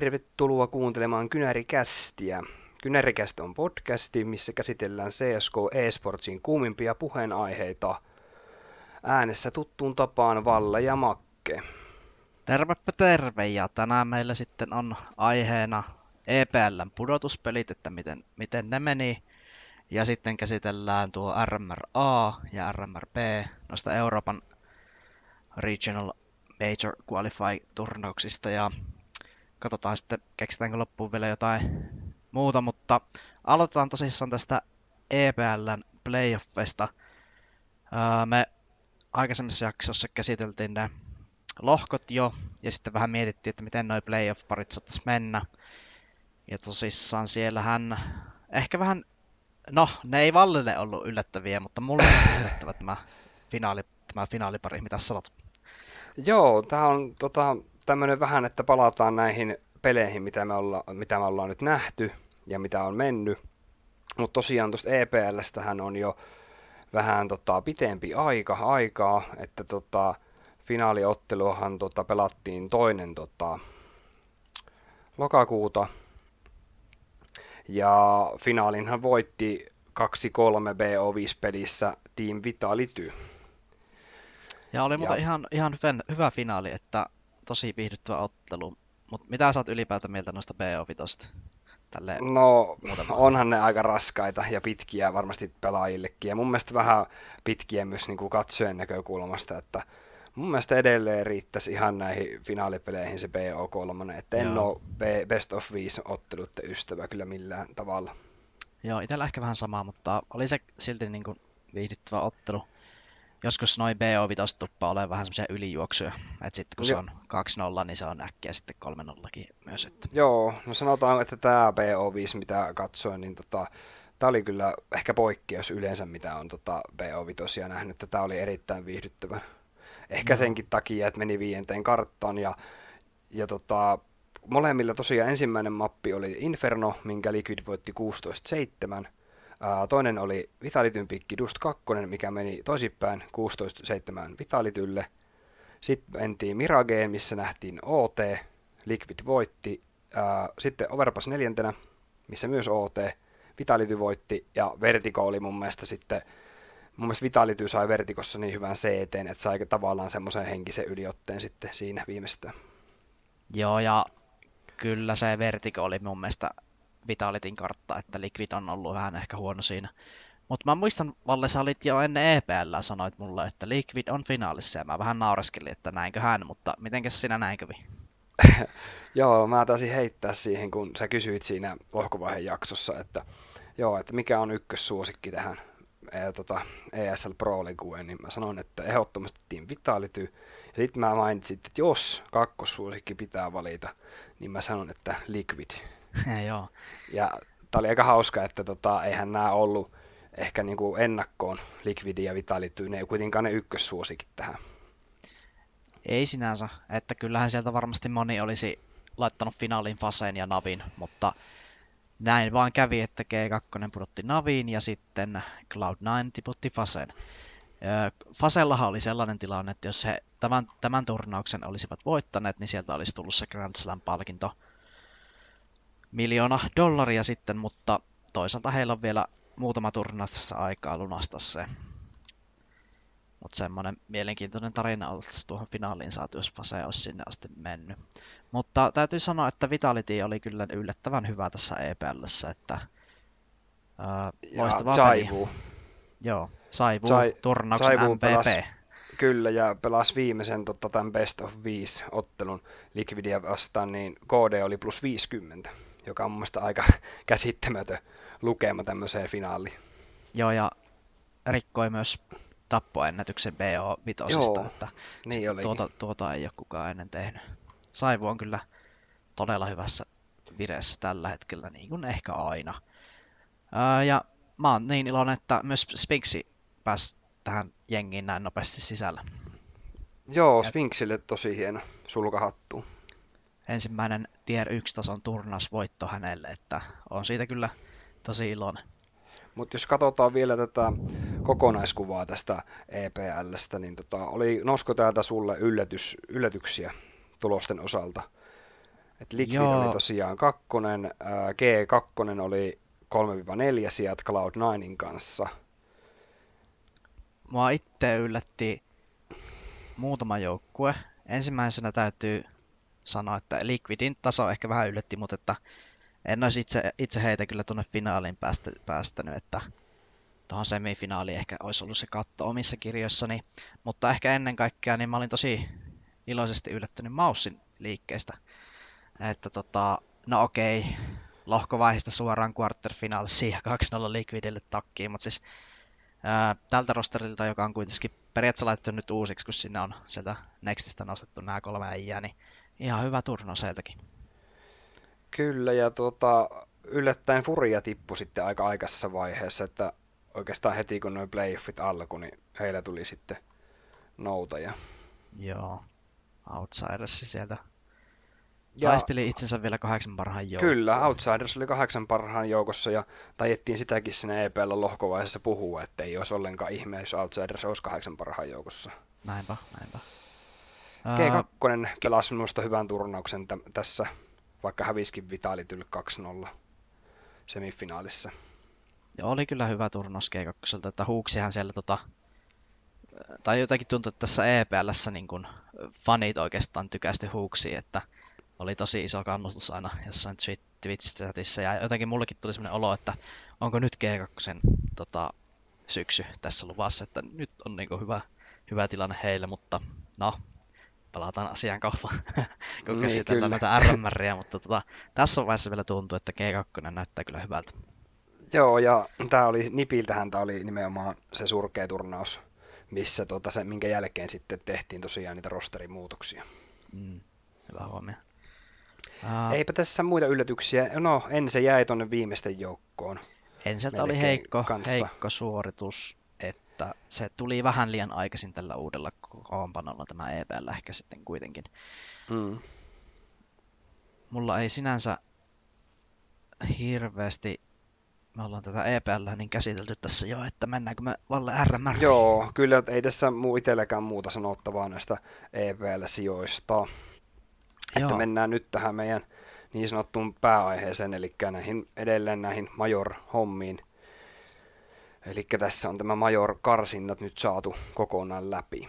Tervetuloa kuuntelemaan Kynärikästiä. Kynärikästä on podcasti, missä käsitellään CSK eSportsin kuumimpia puheenaiheita. Äänessä tuttuun tapaan Valle ja Makke. Tervepä terve ja tänään meillä sitten on aiheena EPLn pudotuspelit, että miten, miten ne meni. Ja sitten käsitellään tuo RMRA ja RMRB noista Euroopan Regional Major Qualify-turnauksista ja katsotaan sitten keksitäänkö loppuun vielä jotain muuta, mutta aloitetaan tosissaan tästä EPLn playoffista. Me aikaisemmissa jaksossa käsiteltiin ne lohkot jo, ja sitten vähän mietittiin, että miten noi playoff-parit saattaisi mennä. Ja tosissaan siellähän ehkä vähän, no ne ei Vallelle ollut yllättäviä, mutta mulle on yllättävä tämä, finaali, tämä finaalipari, mitä sanot? Joo, tämä on tota, tämmöinen vähän, että palataan näihin peleihin, mitä me, olla, mitä me ollaan nyt nähty ja mitä on mennyt. Mutta tosiaan tuosta EPLstähän on jo vähän tota, pitempi aika aikaa, että tota, finaaliotteluahan tota, pelattiin toinen tota, lokakuuta. Ja finaalinhan voitti 2-3 BO5-pelissä Team Vitality. Ja oli muuten ihan, ihan hyvä, hyvä finaali, että tosi viihdyttävä ottelu. Mutta mitä sä oot ylipäätään mieltä noista BO5? Tälleen no, onhan ne aika raskaita ja pitkiä varmasti pelaajillekin. Ja mun mielestä vähän pitkiä myös niin kuin katsojen näkökulmasta, että mun mielestä edelleen riittäisi ihan näihin finaalipeleihin se BO3, että en Joo. ole Best of 5 otteluiden ystävä kyllä millään tavalla. Joo, itsellä ehkä vähän sama, mutta oli se silti niin kuin viihdyttävä ottelu joskus noin bo tuppa ole vähän semmoisia ylijuoksuja. Että sitten kun se on 2-0, niin se on äkkiä sitten 3-0kin myös. Että... Joo, no sanotaan, että tämä BO5, mitä katsoin, niin tota, tämä oli kyllä ehkä poikkeus yleensä, mitä on tota BO5 nähnyt. Tämä oli erittäin viihdyttävä. Ehkä no. senkin takia, että meni viienteen karttaan ja, ja tota, molemmilla tosiaan ensimmäinen mappi oli Inferno, minkä Liquid voitti 16-7 toinen oli Vitalityn pikki Dust 2, mikä meni toisinpäin 16-7 Vitalitylle. Sitten mentiin Mirageen, missä nähtiin OT, Liquid voitti. sitten Overpass neljäntenä, missä myös OT, Vitality voitti ja Vertigo oli mun mielestä sitten mun mielestä Vitality sai Vertikossa niin hyvän CT, että sai tavallaan semmoisen henkisen yliotteen sitten siinä viimeistään. Joo, ja kyllä se Vertigo oli mun mielestä Vitalitin kartta, että Liquid on ollut vähän ehkä huono siinä. Mutta mä muistan, Valle, sä olit jo ennen EPL sanoit mulle, että Liquid on finaalissa ja mä vähän naureskelin, että näinkö hän, mutta mitenkäs sinä näin kävi? joo, mä taisin heittää siihen, kun sä kysyit siinä lohkovaiheen jaksossa, että joo, että mikä on ykkössuosikki tähän e, tota, ESL Pro Leagueen, niin mä sanoin, että ehdottomasti Team Vitality. Ja sitten mä mainitsin, että jos kakkossuosikki pitää valita, niin mä sanon, että Liquid. Joo. Ja tää oli aika hauska, että tota, eihän nämä ollut ehkä niinku ennakkoon Liquidi ja Vitality, ne ei kuitenkaan ne ykkössuosikit tähän. Ei sinänsä, että kyllähän sieltä varmasti moni olisi laittanut finaalin Faseen ja Navin, mutta näin vaan kävi, että G2 pudotti Naviin ja sitten Cloud9 tiputti Faseen. Fasellahan oli sellainen tilanne, että jos he tämän, tämän turnauksen olisivat voittaneet, niin sieltä olisi tullut se Grand Slam-palkinto miljoona dollaria sitten, mutta toisaalta heillä on vielä muutama turnauksessa aikaa lunastaa se. Mutta semmoinen mielenkiintoinen tarina olisi tuohon finaaliin saatu, jos Fase olisi sinne asti mennyt. Mutta täytyy sanoa, että Vitality oli kyllä yllättävän hyvä tässä EPLssä, että ää, loistava Saivu. Joo, Saivu, Sai, turnauksen Saivu MVP. Pelas, kyllä, ja pelasi viimeisen tota, tämän Best of 5 ottelun Liquidia vastaan, niin KD oli plus 50 joka on mun mielestä aika käsittämätön lukema tämmöiseen finaaliin. Joo, ja rikkoi myös tappoennätyksen bo vitosista, että niin tuota, tuota ei ole kukaan ennen tehnyt. Saivu on kyllä todella hyvässä vireessä tällä hetkellä, niin kuin ehkä aina. Ää, ja mä oon niin iloinen, että myös Spinksi pääsi tähän jengiin näin nopeasti sisällä. Joo, Sphinxille tosi hieno sulkahattu ensimmäinen Tier 1-tason turnausvoitto hänelle, että on siitä kyllä tosi iloinen. Mutta jos katsotaan vielä tätä kokonaiskuvaa tästä EPLstä, niin tota, oli, nosko täältä sulle yllätys, yllätyksiä tulosten osalta? Et Liquid Joo. oli tosiaan kakkonen, G2 oli 3-4 sijat Cloud9 kanssa. Mua itse yllätti muutama joukkue. Ensimmäisenä täytyy sanoa, että Liquidin taso ehkä vähän yllätti, mutta että en olisi itse, itse heitä kyllä tuonne finaaliin päästä, päästänyt, että tuohon semifinaaliin ehkä olisi ollut se katto omissa kirjoissani. Mutta ehkä ennen kaikkea niin mä olin tosi iloisesti yllättynyt Maussin liikkeestä. Että tota, no okei, lohkovaiheesta suoraan quarterfinaalissa ja 2-0 Liquidille takkiin, mutta siis ää, tältä rosterilta, joka on kuitenkin periaatteessa laitettu nyt uusiksi, kun sinne on sieltä Nextistä nostettu nämä kolme äijää, niin ihan hyvä turno sieltäkin. Kyllä, ja tuota, yllättäen Furia tippui sitten aika aikaisessa vaiheessa, että oikeastaan heti kun noin playoffit alkoi, niin heillä tuli sitten noutaja. Joo, Outsiders sieltä ja, taisteli itsensä vielä kahdeksan parhaan joukossa. Kyllä, Outsiders oli kahdeksan parhaan joukossa ja tajettiin sitäkin sinne EPL lohkovaiheessa puhua, että ei olisi ollenkaan ihme, jos Outsiders olisi kahdeksan parhaan joukossa. Näinpä, näinpä. G2 pelasi minusta hyvän turnauksen t- tässä, vaikka häviskin Vitalit yli 2-0 semifinaalissa. Joo, oli kyllä hyvä turnaus G2, että Huuksihan siellä tota, tai jotenkin tuntuu, että tässä EPLssä niin kun fanit oikeastaan Huuksiin, että oli tosi iso kannustus aina jossain Twitch-chatissa ja jotenkin mullekin tuli sellainen olo, että onko nyt G2 tota, syksy tässä luvassa, että nyt on niin hyvä, hyvä tilanne heille, mutta no, palataan asiaan kohta, kun niin, käsitellään näitä RMRiä, mutta tota, tässä vaiheessa vielä tuntuu, että G2 näyttää kyllä hyvältä. Joo, ja tämä oli, Nipiltähän tämä oli nimenomaan se surkea turnaus, missä tota, se, minkä jälkeen sitten tehtiin tosiaan niitä rosterimuutoksia. Mm, hyvä huomio. Uh, Eipä tässä muita yllätyksiä. No, en se jäi tuonne viimeisten joukkoon. Enseltä oli heikko, heikko suoritus, että se tuli vähän liian aikaisin tällä uudella kokoonpanolla tämä EPL ehkä sitten kuitenkin. Mm. Mulla ei sinänsä hirveästi me ollaan tätä EPL niin käsitelty tässä jo, että mennäänkö me valle RMR? Joo, kyllä ei tässä muu itselläkään muuta sanottavaa näistä EPL-sijoista. Että Joo. mennään nyt tähän meidän niin sanottuun pääaiheeseen, eli näihin, edelleen näihin Major-hommiin. Eli tässä on tämä Major-karsinnat nyt saatu kokonaan läpi.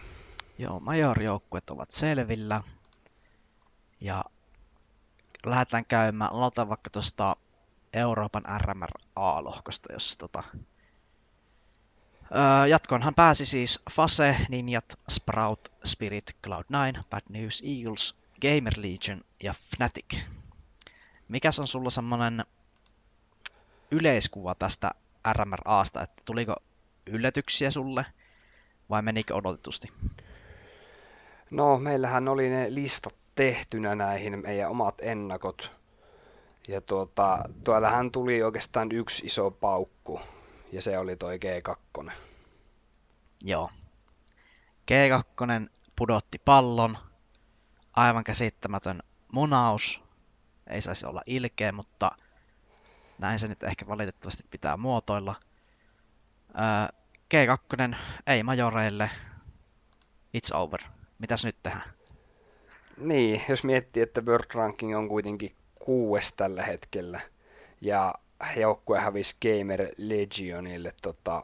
Joo, Major-joukkuet ovat selvillä. Ja lähdetään käymään, aloitetaan vaikka tuosta Euroopan RMR A-lohkosta, jos tota... Öö, jatkoonhan pääsi siis Fase, Ninjat, Sprout, Spirit, Cloud9, Bad News Eagles, Gamer Legion ja Fnatic. Mikäs on sulla semmonen yleiskuva tästä RMRAsta, että tuliko yllätyksiä sulle vai menikö odotetusti? No, meillähän oli ne listat tehtynä näihin meidän omat ennakot. Ja tuota, tuollahan tuli oikeastaan yksi iso paukku, ja se oli toi G2. Joo. G2 pudotti pallon, aivan käsittämätön munaus. Ei saisi olla ilkeä, mutta näin se nyt ehkä valitettavasti pitää muotoilla. G2 ei majoreille. It's over. Mitäs nyt tehdään? Niin, jos miettii, että World Ranking on kuitenkin kuues tällä hetkellä, ja joukkue hävisi Gamer Legionille tota,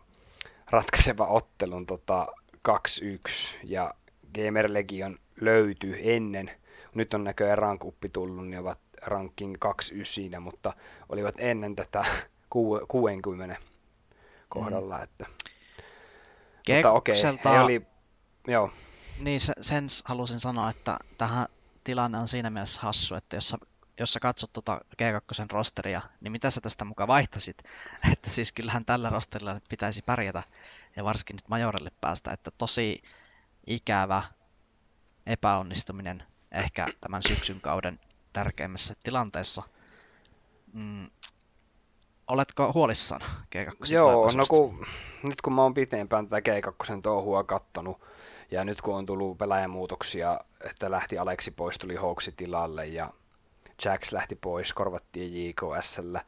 ratkaiseva ottelun tota, 2-1, ja Gamer Legion löytyi ennen. Nyt on näköjään rankuppi tullut, niin ovat ranking 29, mutta olivat ennen tätä 60 kohdalla. Mm. Että... Mutta okei, okay, oli... Joo. Niin, sen halusin sanoa, että tähän tilanne on siinä mielessä hassu, että jos sä, jos sä katsot tuota G2 rosteria, niin mitä sä tästä mukaan vaihtasit? Että siis kyllähän tällä rosterilla nyt pitäisi pärjätä, ja varsinkin nyt Majorelle päästä, että tosi ikävä epäonnistuminen ehkä tämän syksyn kauden tärkeimmässä tilanteessa. Mm, oletko huolissaan G2? Joo, no kun, nyt kun mä oon pitempään tätä G2 touhua kattonut, ja nyt kun on tullut pelaajamuutoksia, että lähti Aleksi pois, tuli Hawksi tilalle, ja Jax lähti pois, korvattiin JKSllä,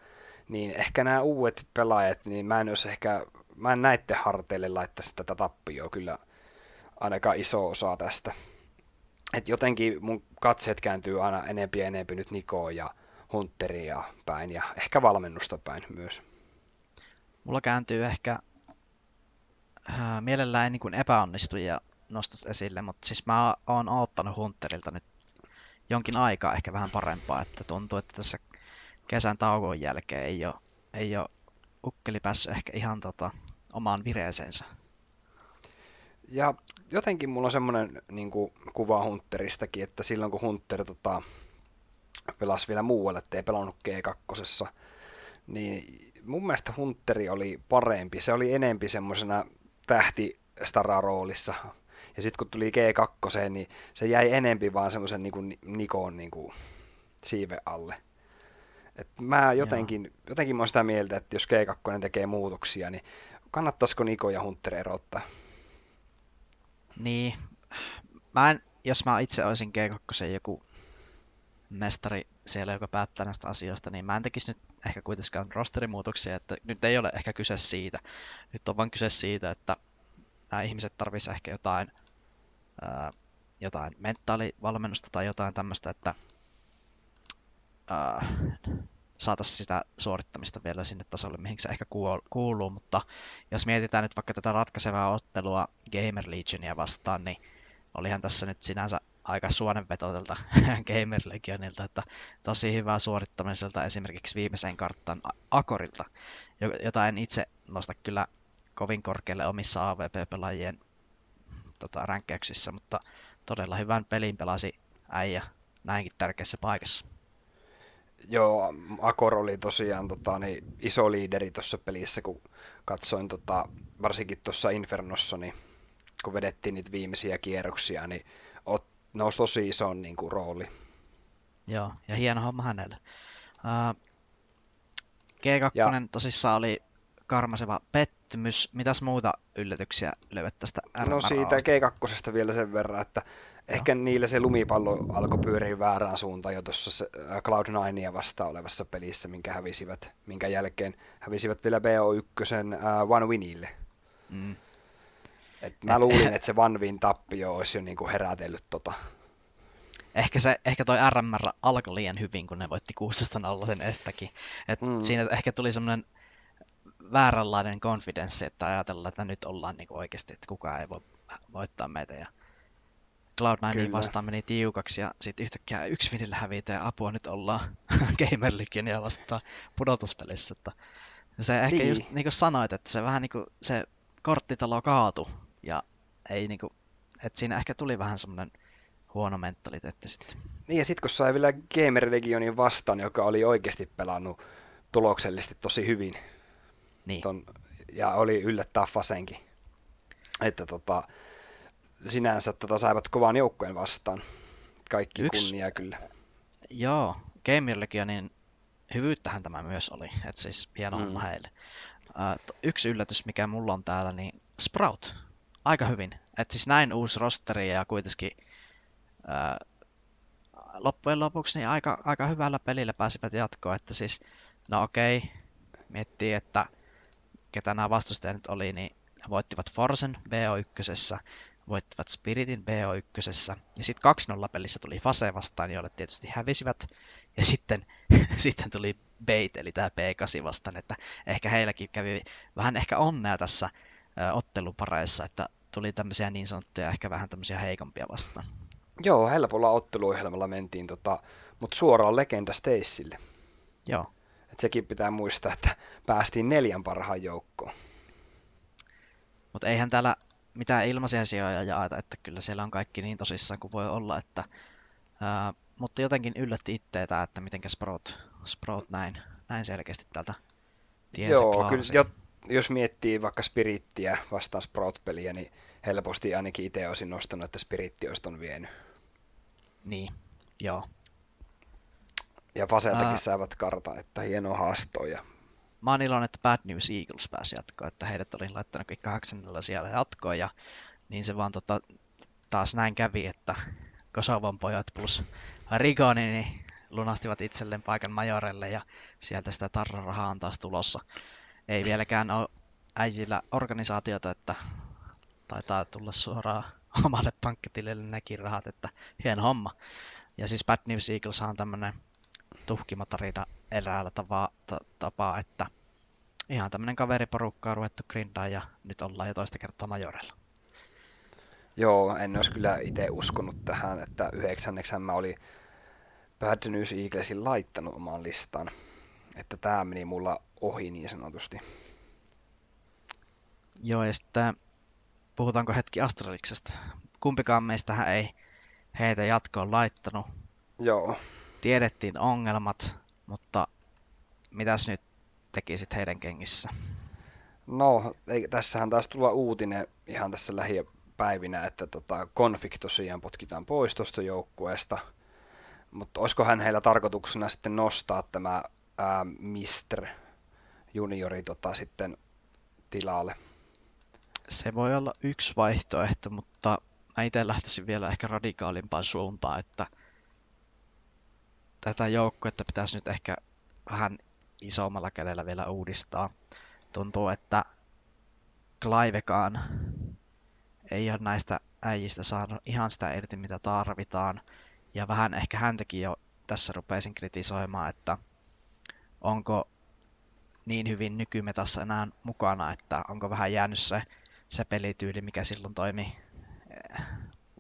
niin ehkä nämä uudet pelaajat, niin mä en olisi ehkä, mä en näitte harteille laittaisi tätä tappioa kyllä ainakaan iso osa tästä. Et jotenkin mun katseet kääntyy aina enempi ja enempi nyt Nikoon ja Hunteria päin ja ehkä valmennusta päin myös. Mulla kääntyy ehkä äh, mielellään niin epäonnistujia nostas esille, mutta siis mä oon oottanut Hunterilta nyt jonkin aikaa ehkä vähän parempaa, että tuntuu, että tässä kesän tauon jälkeen ei ole, ei ole ukkeli päässyt ehkä ihan tota, omaan vireeseensä. Ja jotenkin mulla on semmoinen niin kuin, kuva Hunteristakin, että silloin kun Hunter tota, pelasi vielä muualle, ettei pelannut G2, niin mun mielestä Hunteri oli parempi. Se oli enempi semmoisena tähtistara-roolissa. Ja sitten kun tuli G2, niin se jäi enempi vaan semmoisen niin Nikon niin kuin, siive alle. Et mä jotenkin, Joo. jotenkin mä oon sitä mieltä, että jos G2 tekee muutoksia, niin kannattaisiko Niko ja Hunter erottaa? Niin, mä en, jos mä itse olisin G2 joku mestari siellä, joka päättää näistä asioista, niin mä en tekisi nyt ehkä kuitenkaan rosterimuutoksia, että nyt ei ole ehkä kyse siitä. Nyt on vain kyse siitä, että nämä ihmiset tarvisivat ehkä jotain, ää, jotain mentaalivalmennusta tai jotain tämmöistä, että ää, saataisiin sitä suorittamista vielä sinne tasolle, mihin se ehkä kuuluu, mutta jos mietitään nyt vaikka tätä ratkaisevaa ottelua Gamer Legionia vastaan, niin olihan tässä nyt sinänsä aika suonenveto tältä Gamer Legionilta, että tosi hyvää suorittamiselta esimerkiksi viimeiseen karttaan Akorilta, jota en itse nosta kyllä kovin korkealle omissa AVP-pelaajien tota, ränkkäyksissä, mutta todella hyvän pelin pelasi äijä näinkin tärkeässä paikassa. Joo, Akor oli tosiaan tota, niin iso liideri tuossa pelissä, kun katsoin tota, varsinkin tuossa Infernossa, niin kun vedettiin niitä viimeisiä kierroksia, niin ot, nousi tosi iso niin kuin, rooli. Joo, ja hieno homma hänelle. Uh, G2 ja. tosissaan oli karmaseva pettymys. Mitäs muuta yllätyksiä löydät tästä RMRAsta? No siitä G2 vielä sen verran, että Ehkä niillä se lumipallo alkoi pyöriä väärään suuntaan jo tuossa Cloud9 vastaan olevassa pelissä, minkä hävisivät, minkä jälkeen hävisivät vielä BO1 uh, One Winille. Mm. Et mä Et, luulin, että se One Win tappio olisi jo niinku herätellyt tota. Ehkä, se, ehkä toi RMR alkoi liian hyvin, kun ne voitti 16-0 sen estäkin. Et mm. Siinä ehkä tuli semmoinen vääränlainen konfidenssi, että ajatellaan, että nyt ollaan niinku oikeasti, että kukaan ei voi voittaa meitä. Ja Cloud9 vastaan meni tiukaksi ja sitten yhtäkkiä yksi vinille hävitä ja apua nyt ollaan Gamer Leaguea vastaan pudotuspelissä. Että se ehkä niin. just niin kuin sanoit, että se vähän niin kuin se korttitalo kaatu ja ei niin kuin, että siinä ehkä tuli vähän semmoinen huono mentaliteetti sitten. Niin ja sitten kun sai vielä Gamer Legionin vastaan, joka oli oikeasti pelannut tuloksellisesti tosi hyvin. Niin. Ton, ja oli yllättää Fasenkin. Että tota, sinänsä tätä saivat kovan joukkojen vastaan. Kaikki Yksi, kunnia kyllä. Joo, Gamerillekin niin hyvyyttähän tämä myös oli, että siis hieno mm. heille. Uh, yksi yllätys, mikä mulla on täällä, niin Sprout. Aika hyvin. Että siis näin uusi rosteri ja kuitenkin uh, loppujen lopuksi niin aika, aika hyvällä pelillä pääsivät jatkoon. Että siis, no okei, miettii, että ketä nämä vastustajat nyt oli, niin voittivat Forsen BO1, voittivat Spiritin BO1, ja sitten 2-0 pelissä tuli Fase vastaan, joille tietysti hävisivät, ja sitten, sitten tuli Bait, eli tämä P8 vastaan, että ehkä heilläkin kävi vähän ehkä onnea tässä ö, ottelupareissa, että tuli tämmöisiä niin sanottuja ehkä vähän tämmöisiä heikompia vastaan. Joo, helpolla otteluohjelmalla mentiin, tota, mutta suoraan Legenda Stacelle. Joo. Et sekin pitää muistaa, että päästiin neljän parhaan joukkoon. Mutta eihän täällä mitään ilmaisia sijoja jaeta, että kyllä siellä on kaikki niin tosissaan kuin voi olla, että, ää, mutta jotenkin yllätti itteitä, että miten Sprout, Sprout näin, näin selkeästi tältä tiensä Joo, kyllä jo, jos miettii vaikka Spirittiä vastaan Sprout-peliä, niin helposti ainakin itse olisin nostanut, että Spiritti olisi ton vienyt. Niin, joo. Ja Faseltakin Ää... saavat karta, että hieno haasto ja mä oon iloinen, että Bad News Eagles pääsi jatkoon, että heidät oli laittanut 8 siellä jatkoon ja niin se vaan tota, taas näin kävi, että Kosovon pojat plus Rigoni niin lunastivat itselleen paikan majorelle ja sieltä sitä tarrarahaa on taas tulossa. Ei vieläkään ole äijillä organisaatiota, että taitaa tulla suoraan omalle pankkitilille nekin rahat, että hieno homma. Ja siis Bad News Eagles on tämmönen tuhkimatarina eräällä tapaa, että ihan tämmönen kaveriporukka on ruvettu grindaan ja nyt ollaan jo toista kertaa majorella. Joo, en olisi kyllä itse uskonut tähän, että yhdeksänneksän mä oli Bad News Eaglesin laittanut omaan listaan. Että tämä meni mulla ohi niin sanotusti. Joo, ja sitten puhutaanko hetki Astraliksesta. Kumpikaan meistähän ei heitä jatkoon laittanut. Joo. Tiedettiin ongelmat, mutta mitäs nyt tekisit heidän kengissä? No, ei, tässähän taas tulla uutinen ihan tässä lähipäivinä, että tota, Config tosiaan potkitaan pois tuosta joukkueesta. Mutta olisikohan heillä tarkoituksena sitten nostaa tämä ää, Mister juniori tota, sitten tilalle? Se voi olla yksi vaihtoehto, mutta mä itse lähtisin vielä ehkä radikaalimpaan suuntaan, että tätä joukkuetta pitäisi nyt ehkä vähän isommalla kädellä vielä uudistaa. Tuntuu, että Clivekaan ei ole näistä äijistä saanut ihan sitä irti, mitä tarvitaan. Ja vähän ehkä häntäkin jo tässä rupeisin kritisoimaan, että onko niin hyvin nykymetassa enää mukana, että onko vähän jäänyt se, se pelityyli, mikä silloin toimi eh,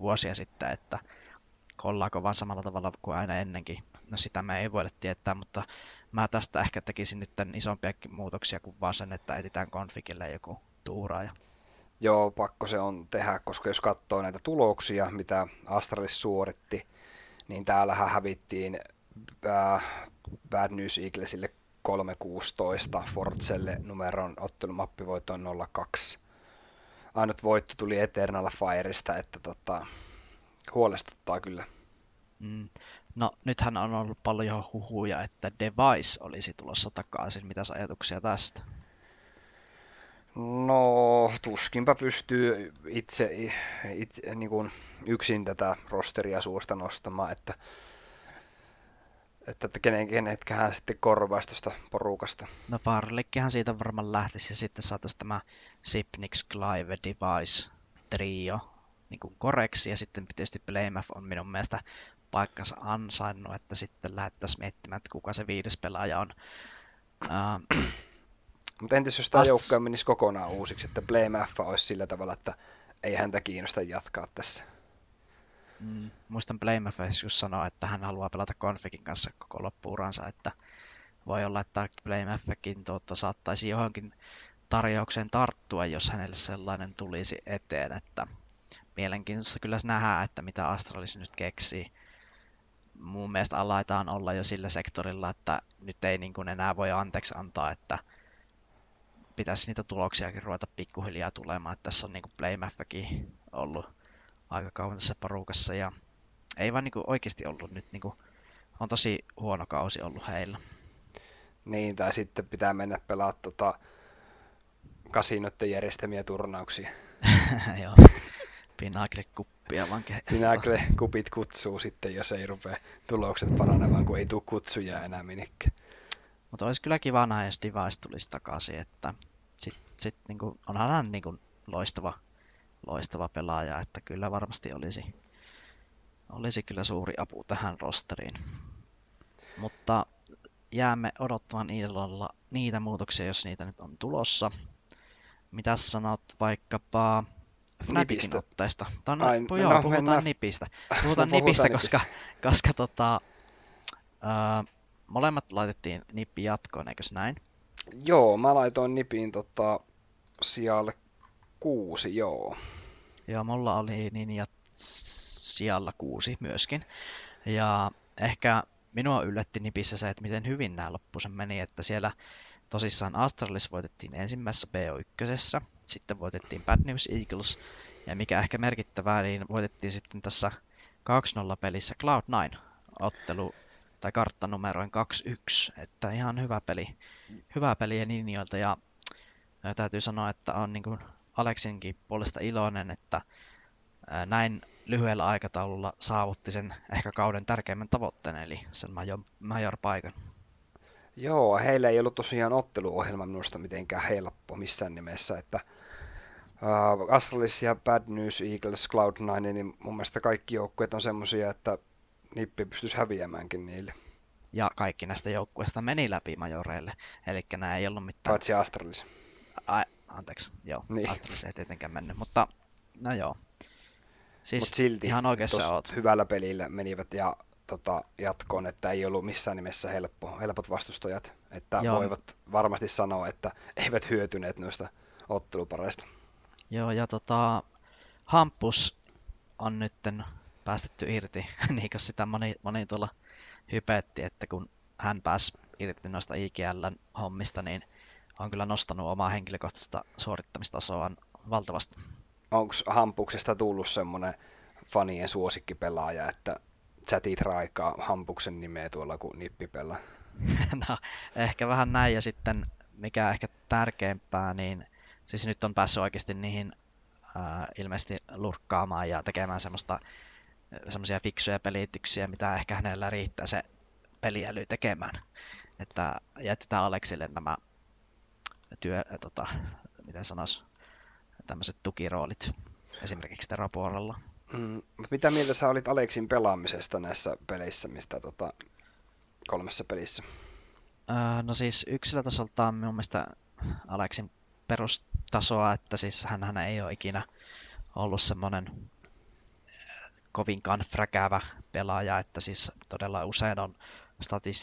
vuosia sitten, että kollaako vaan samalla tavalla kuin aina ennenkin. No sitä me ei voida tietää, mutta mä tästä ehkä tekisin nyt tämän isompiakin muutoksia kuin vaan sen, että etsitään konfigille joku tuuraaja. Joo, pakko se on tehdä, koska jos katsoo näitä tuloksia, mitä Astralis suoritti, niin täällähän hävittiin äh, Bad News Eaglesille 3.16, Fortselle numeron ottelumappivoittoon 0.2. Ainut voitto tuli Eternal Fireista, että tota, huolestuttaa kyllä. Mm. No, nythän on ollut paljon huhuja, että Device olisi tulossa takaisin. Mitäs ajatuksia tästä? No, tuskinpä pystyy itse, itse niin kuin yksin tätä rosteria suusta nostamaan, että että, että kenen, kenetkähän sitten korvaisi tuosta porukasta. No Farlikkihan siitä varmaan lähtisi ja sitten saataisiin tämä Sipnix Clive Device trio niin kuin koreksi ja sitten tietysti Playmaf on minun mielestä paikkansa ansainnut, että sitten lähdettäisiin miettimään, että kuka se viides pelaaja on. Uh, Mutta entäs jos tämä Ast... joukkoja menisi kokonaan uusiksi, että Playmaf olisi sillä tavalla, että ei häntä kiinnosta jatkaa tässä? Mm, muistan Playmaface just sanoa, että hän haluaa pelata Configin kanssa koko loppuuransa, että voi olla, että Playmafkin tuota, saattaisi johonkin tarjoukseen tarttua, jos hänelle sellainen tulisi eteen, että mielenkiintoista kyllä nähdään, että mitä Astralis nyt keksii. Mun mielestä alaitaan olla jo sillä sektorilla, että nyt ei niin kuin enää voi anteeksi antaa, että pitäisi niitä tuloksiakin ruveta pikkuhiljaa tulemaan. Että tässä on niin kuin ollut aika kauan tässä porukassa ja ei vaan niinku oikeasti ollut nyt niinku, on tosi huono kausi ollut heillä. Niin, tai sitten pitää mennä pelaa tota, kasinoiden järjestämiä turnauksia. Joo, Pinacle-kuppia vaan ke- Pinacle-kupit kutsuu sitten, jos ei rupea tulokset paranemaan, kun ei tule kutsuja enää minnekään. Mutta olisi kyllä kiva nähdä, jos Device tulisi takaisin, että sit, sit niinku, onhan hän niinku loistava loistava pelaaja, että kyllä varmasti olisi, olisi kyllä suuri apu tähän rosteriin. Mutta jäämme odottamaan illalla niitä muutoksia, jos niitä nyt on tulossa. Mitä sanot vaikkapa Fnaticin otteesta? Tai no, Ai, joo, no, puhutaan mennään. nipistä. Puhutaan no, nipistä, koska, koska tota, uh, molemmat laitettiin nippi jatkoon, eikös näin? Joo, mä laitoin nipiin tota, sijalle kuusi, joo. Joo, mulla oli niin ja sijalla kuusi myöskin. Ja ehkä minua yllätti nipissä se, että miten hyvin nämä loppuisen meni, että siellä tosissaan Astralis voitettiin ensimmäisessä BO1, sitten voitettiin Bad News Eagles, ja mikä ehkä merkittävää, niin voitettiin sitten tässä 2-0 pelissä Cloud9 ottelu tai karttanumeroin 2-1, että ihan hyvä peli, hyvä peli Ninjoilta ja täytyy sanoa, että on niin kuin Aleksinkin puolesta iloinen, että näin lyhyellä aikataululla saavutti sen ehkä kauden tärkeimmän tavoitteen, eli sen major, major paikan. Joo, heillä ei ollut tosiaan otteluohjelma minusta mitenkään helppo missään nimessä, että uh, Astralis ja Bad News Eagles, Cloud9, niin mun mielestä kaikki joukkueet on semmosia, että Nippi pystyisi häviämäänkin niille. Ja kaikki näistä joukkueista meni läpi majoreille, eli nämä ei ollut mitään... Paitsi Astralis. Ai, anteeksi, joo, niin. Astralis ei tietenkään mennyt, mutta no joo. Siis Mut silti ihan oikeassa oot. hyvällä pelillä menivät ja tota, jatkoon, että ei ollut missään nimessä helppo, helpot vastustajat, että Joo. voivat varmasti sanoa, että eivät hyötyneet noista ottelupareista. Joo, ja tota, Hampus on nytten päästetty irti, niin kuin sitä moni, moni tuolla hypetti, että kun hän pääsi irti noista IGLn hommista, niin on kyllä nostanut omaa henkilökohtaista suorittamistasoaan valtavasti. Onko Hampuksesta tullut semmoinen fanien suosikkipelaaja, että chatit raikaa Hampuksen nimeä tuolla, kun nippi pelaa? no, ehkä vähän näin, ja sitten mikä ehkä tärkeämpää, niin siis nyt on päässyt oikeasti niihin äh, ilmeisesti lurkkaamaan ja tekemään semmoista semmoisia fiksuja pelityksiä, mitä ehkä hänellä riittää se peliäly tekemään. Että jätetään Aleksille nämä työ, tota, miten sanois, tämmöiset tukiroolit esimerkiksi teropuolella. Mm, mitä mieltä sä olit Aleksin pelaamisesta näissä peleissä, mistä tota, kolmessa pelissä? Öö, no siis yksilötasolta on minun mielestä Aleksin perustasoa, että siis hän ei ole ikinä ollut semmoinen kovinkaan fräkäävä pelaaja, että siis todella usein on statit,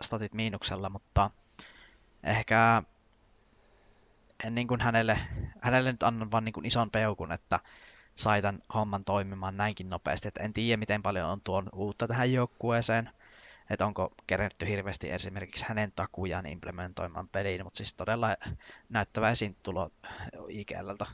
statit miinuksella, mutta ehkä en niin kuin hänelle, hänelle nyt annan vaan niin kuin ison peukun, että sai tämän homman toimimaan näinkin nopeasti. että en tiedä, miten paljon on tuon uutta tähän joukkueeseen, että onko kerätty hirveästi esimerkiksi hänen takujaan implementoimaan peliin, mutta siis todella näyttävä esiintulo IGLltä.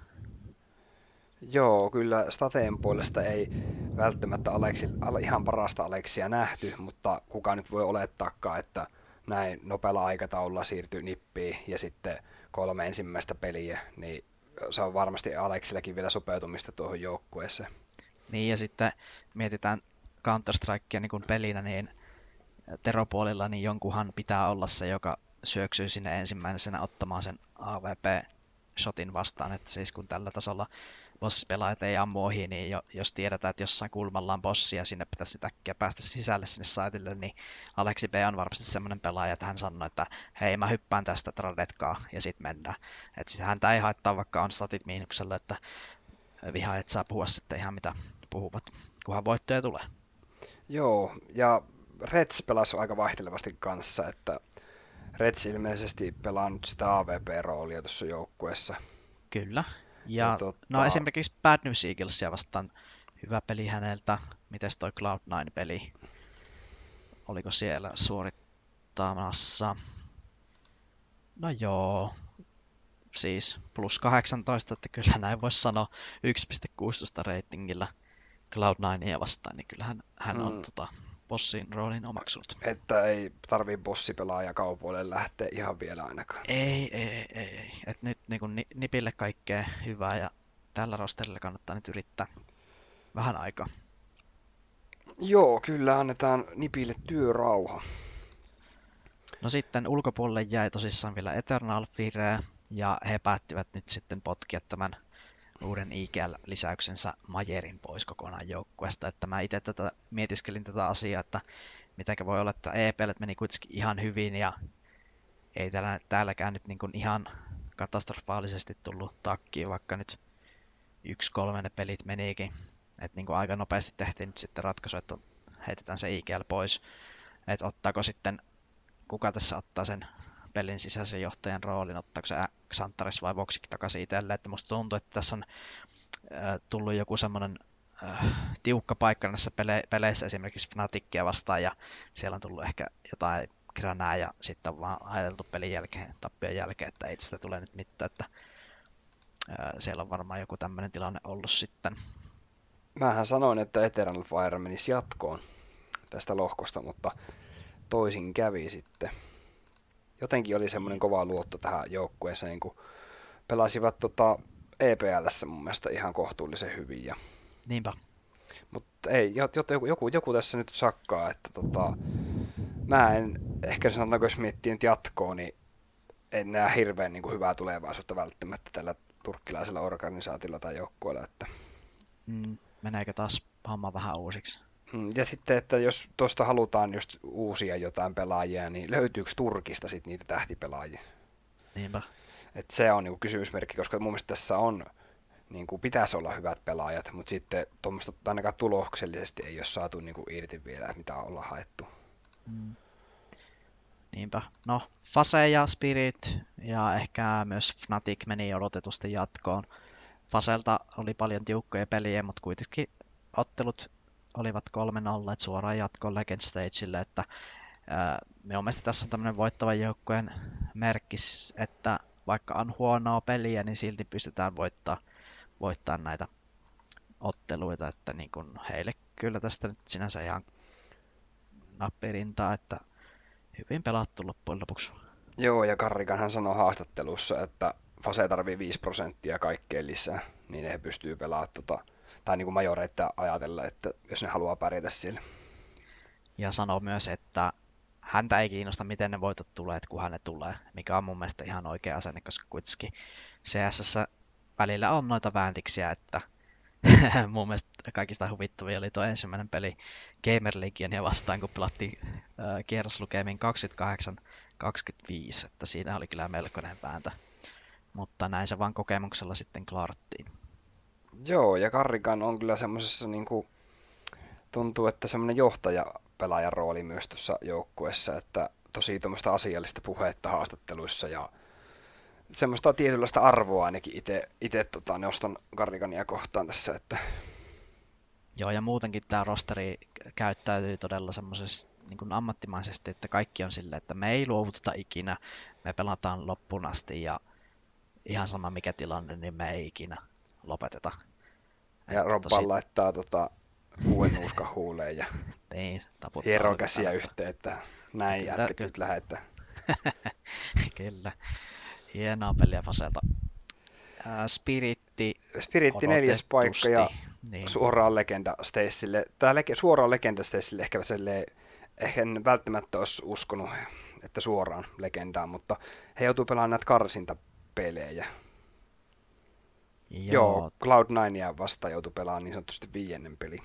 Joo, kyllä Stateen puolesta ei välttämättä Aleksi, ihan parasta Aleksia nähty, mutta kuka nyt voi olettaakaan, että näin nopealla aikataululla siirtyy nippiin ja sitten kolme ensimmäistä peliä, niin se on varmasti Aleksillakin vielä sopeutumista tuohon joukkueeseen. Niin ja sitten mietitään Counter-Strikea niin pelinä, niin teropuolilla niin jonkunhan pitää olla se, joka syöksyy sinne ensimmäisenä ottamaan sen AVP-shotin vastaan, että siis kun tällä tasolla bossipelaajat ei ammu ohi, niin jo, jos tiedetään, että jossain kulmalla on bossi ja sinne pitäisi nyt äkkiä päästä sisälle sinne saitille, niin Aleksi B on varmasti semmoinen pelaaja, että hän sanoo, että hei mä hyppään tästä tradetkaa ja sitten mennään. Että siis häntä ei haittaa, vaikka on statit miinuksella, että vihaajat saa puhua sitten ihan mitä puhuvat, kunhan voittoja tulee. Joo, ja Reds pelasi aika vaihtelevasti kanssa, että Reds ilmeisesti pelaa nyt sitä AVP-roolia tuossa joukkueessa. Kyllä, ja, ja totta... no esimerkiksi Bad News Eaglesia vastaan hyvä peli häneltä. Mites toi Cloud9-peli? Oliko siellä suorittamassa? No joo, siis plus 18, että kyllä näin voisi sanoa 1.16 ratingilla Cloud9 vastaan, niin kyllähän hän on mm. tota, bossin roolin omaksunut. Että ei tarvii bossipelaaja kaupoille lähteä ihan vielä ainakaan. Ei, ei, ei. ei. Et nyt niin kun, nipille kaikkea hyvää ja tällä rosterilla kannattaa nyt yrittää vähän aikaa. Joo, kyllä annetaan nipille työrauha. No sitten ulkopuolelle jäi tosissaan vielä Eternal Fire, ja he päättivät nyt sitten potkia tämän uuden IGL-lisäyksensä Majerin pois kokonaan joukkueesta. Että mä itse tätä, mietiskelin tätä asiaa, että mitenkä voi olla, että EPL meni kuitenkin ihan hyvin ja ei täällä, täälläkään nyt niin kuin ihan katastrofaalisesti tullut takkiin, vaikka nyt yksi kolme pelit menikin. Että niin kuin aika nopeasti tehtiin nyt sitten ratkaisu, että heitetään se IGL pois. Että ottaako sitten, kuka tässä ottaa sen pelin sisäisen johtajan roolin, ottaako se Xantares vai Voxik takaisin itselleen, että musta tuntuu, että tässä on tullut joku semmoinen tiukka paikka näissä pele- peleissä esimerkiksi Fnatickia vastaan ja siellä on tullut ehkä jotain granää ja sitten on vaan ajateltu pelin jälkeen, tappion jälkeen, että ei tästä tule nyt mitään, että siellä on varmaan joku tämmöinen tilanne ollut sitten. Mähän sanoin, että Eternal Fire menisi jatkoon tästä lohkosta, mutta toisin kävi sitten jotenkin oli semmoinen kova luotto tähän joukkueeseen, kun pelasivat tota EPLssä mun mielestä ihan kohtuullisen hyvin. Ja... Niinpä. Mutta ei, joku, joku, joku tässä nyt sakkaa, että tota, mä en, ehkä sanotaanko jos miettii nyt jatkoa, niin en näe hirveän niin kuin hyvää tulevaisuutta välttämättä tällä turkkilaisella organisaatiolla tai joukkueella. Että... Mm, meneekö taas homma vähän uusiksi? Mm, ja sitten, että jos tuosta halutaan just uusia jotain pelaajia, niin löytyykö Turkista sitten niitä tähtipelaajia? Niinpä. Et se on niinku kysymysmerkki, koska mun mielestä tässä on, niin kuin pitäisi olla hyvät pelaajat, mutta sitten tuommoista ainakaan tuloksellisesti ei ole saatu niin kuin irti vielä, mitä ollaan haettu. Mm. Niinpä. No, Fase ja Spirit ja ehkä myös Fnatic meni odotetusti jatkoon. Faselta oli paljon tiukkoja peliä, mutta kuitenkin ottelut olivat 3-0 suoraan jatkoon Legend Stageille, että ää, minun mielestä tässä on tämmöinen voittavan joukkueen merkkis, että vaikka on huonoa peliä, niin silti pystytään voittaa, voittaa näitä otteluita, että niin kun heille kyllä tästä nyt sinänsä ihan nappirintaa, että hyvin pelattu loppujen lopuksi. Joo, ja Karrikan hän sanoi haastattelussa, että Fase tarvii 5 prosenttia kaikkeen lisää, niin he pystyy pelaamaan tota, tai niin kuin majoreita ajatella, että jos ne haluaa pärjätä siellä. Ja sanoo myös, että häntä ei kiinnosta, miten ne voitot tulee, että kunhan ne tulee, mikä on mun mielestä ihan oikea asenne, koska kuitenkin CSS välillä on noita vääntiksiä, että mun mielestä kaikista huvittavia oli tuo ensimmäinen peli Gamer Leagueen ja vastaan, kun pelattiin äh, kierroslukemin 28-25, että siinä oli kyllä melkoinen vääntä. Mutta näin se vaan kokemuksella sitten klaarattiin. Joo, ja Karrikan on kyllä semmoisessa niin kuin, tuntuu, että semmoinen johtaja-pelaajan rooli myös tuossa joukkueessa, että tosi tuommoista asiallista puhetta haastatteluissa ja semmoista tietynlaista arvoa ainakin itse tota, nostan Karrikania kohtaan tässä, että Joo, ja muutenkin tämä rosteri käyttäytyy todella semmoisesti niin ammattimaisesti, että kaikki on silleen, että me ei luovuta ikinä, me pelataan loppuun asti ja ihan sama mikä tilanne, niin me ei ikinä lopeteta. Ja Robban tosi... laittaa tota, uuden nuuska huuleen ja niin, hieroo käsiä yhteen, että näin kyllä, jätkät kyllä. nyt lähettää. kyllä. Hienoa peliä Faselta. Spiritti Spiritti neljäs paikka ja niin. suoraan Legenda Stacelle. Tää lege, suoraan Legenda Stacelle ehkä silleen, en välttämättä olisi uskonut, että suoraan legendaan, mutta he joutuu pelaamaan näitä karsintapelejä. Joo, Joo Cloud9 vasta joutui pelaamaan niin sanotusti viiennen peli.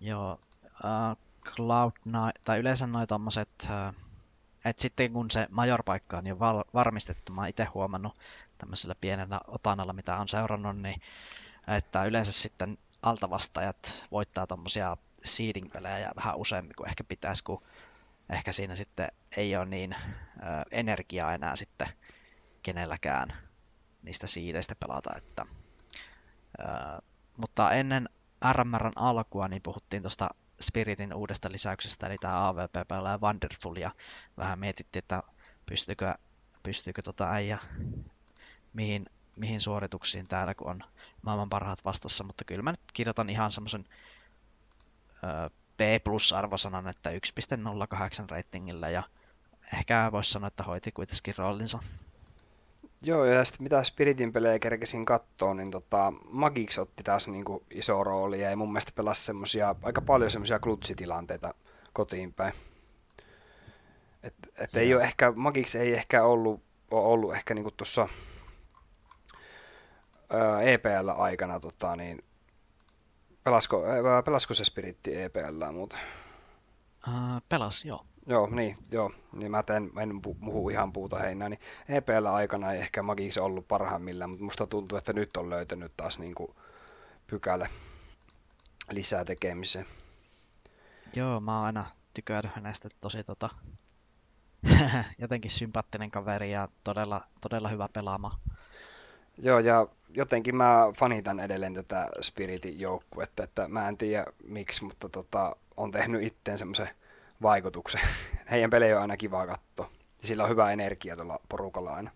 Joo, uh, Cloud9, tai yleensä noin tommoset, uh, että sitten kun se major-paikka on jo val- varmistettu, mä itse huomannut tämmöisellä pienellä otanalla, mitä on seurannut, niin että yleensä sitten altavastajat voittaa tommosia seeding-pelejä vähän useammin kuin ehkä pitäisi, kun ehkä siinä sitten ei ole niin ö, energiaa enää sitten kenelläkään niistä siideistä pelata. Että, ää, mutta ennen RMRn alkua niin puhuttiin tuosta Spiritin uudesta lisäyksestä, eli tämä AVP pelaa Wonderful, ja vähän mietittiin, että pystyykö, pystyykö tota äijä mihin, mihin suorituksiin täällä, kun on maailman parhaat vastassa, mutta kyllä mä nyt kirjoitan ihan semmoisen B plus-arvosanan, että 1.08 ratingilla, ja ehkä voisi sanoa, että hoiti kuitenkin roolinsa. Joo, ja sitten mitä Spiritin pelejä kerkesin kattoon, niin tota, Magix otti taas niinku iso rooli ja mun mielestä pelasi semmosia, aika paljon semmoisia klutsitilanteita kotiin päin. Et, et ei ole ehkä, Magix ei ehkä ollut, ollut ehkä niinku tuossa EPL-aikana, tota, niin pelasko, pelasko se Spiritti EPL muuten? Uh, pelas, joo. Joo, niin, joo. Niin mä teen, en puhu ihan puuta heinää, niin EPL-aikana ei ehkä Magix ollut parhaimmillaan, mutta musta tuntuu, että nyt on löytänyt taas niin kuin pykälä lisää tekemiseen. Joo, mä oon aina tykännyt hänestä tosi tota, jotenkin sympaattinen kaveri ja todella, todella hyvä pelaama. Joo, ja jotenkin mä fanitan edelleen tätä Spiritin joukkuetta, että mä en tiedä miksi, mutta tota, on tehnyt itteen semmoisen vaikutuksen. Heidän pelejä on aina kiva katsoa. Ja sillä on hyvä energia tuolla porukalla aina.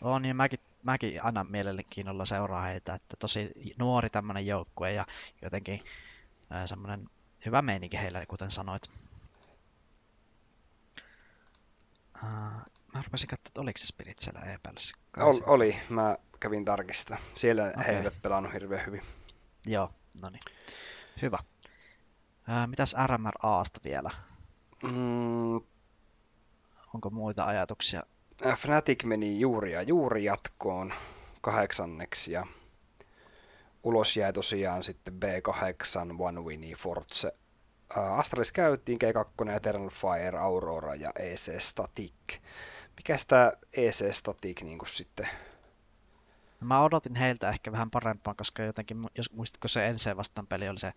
On, niin mäkin, mäkin aina mielenkiinnolla seuraa heitä, että tosi nuori tämmöinen joukkue ja jotenkin äh, semmoinen hyvä meininki heillä, kuten sanoit. Uh, mä rupesin katsoa, että oliko se Spirit siellä EPLssä. Ol, oli, mä kävin tarkistaa. Siellä okay. he eivät pelannut hirveän hyvin. Joo, no niin. Hyvä. Ää, mitäs RMRAsta vielä? Mm. Onko muita ajatuksia? Fnatic meni juuri ja juuri jatkoon kahdeksanneksi ja ulos jäi tosiaan sitten B8, One Winnie, Force. Astralis käytiin, G2, Eternal Fire, Aurora ja EC Static. Mikä tämä EC Static niin sitten Mä odotin heiltä ehkä vähän parempaa, koska jotenkin, jos muistatko se ensin vastaan peli oli se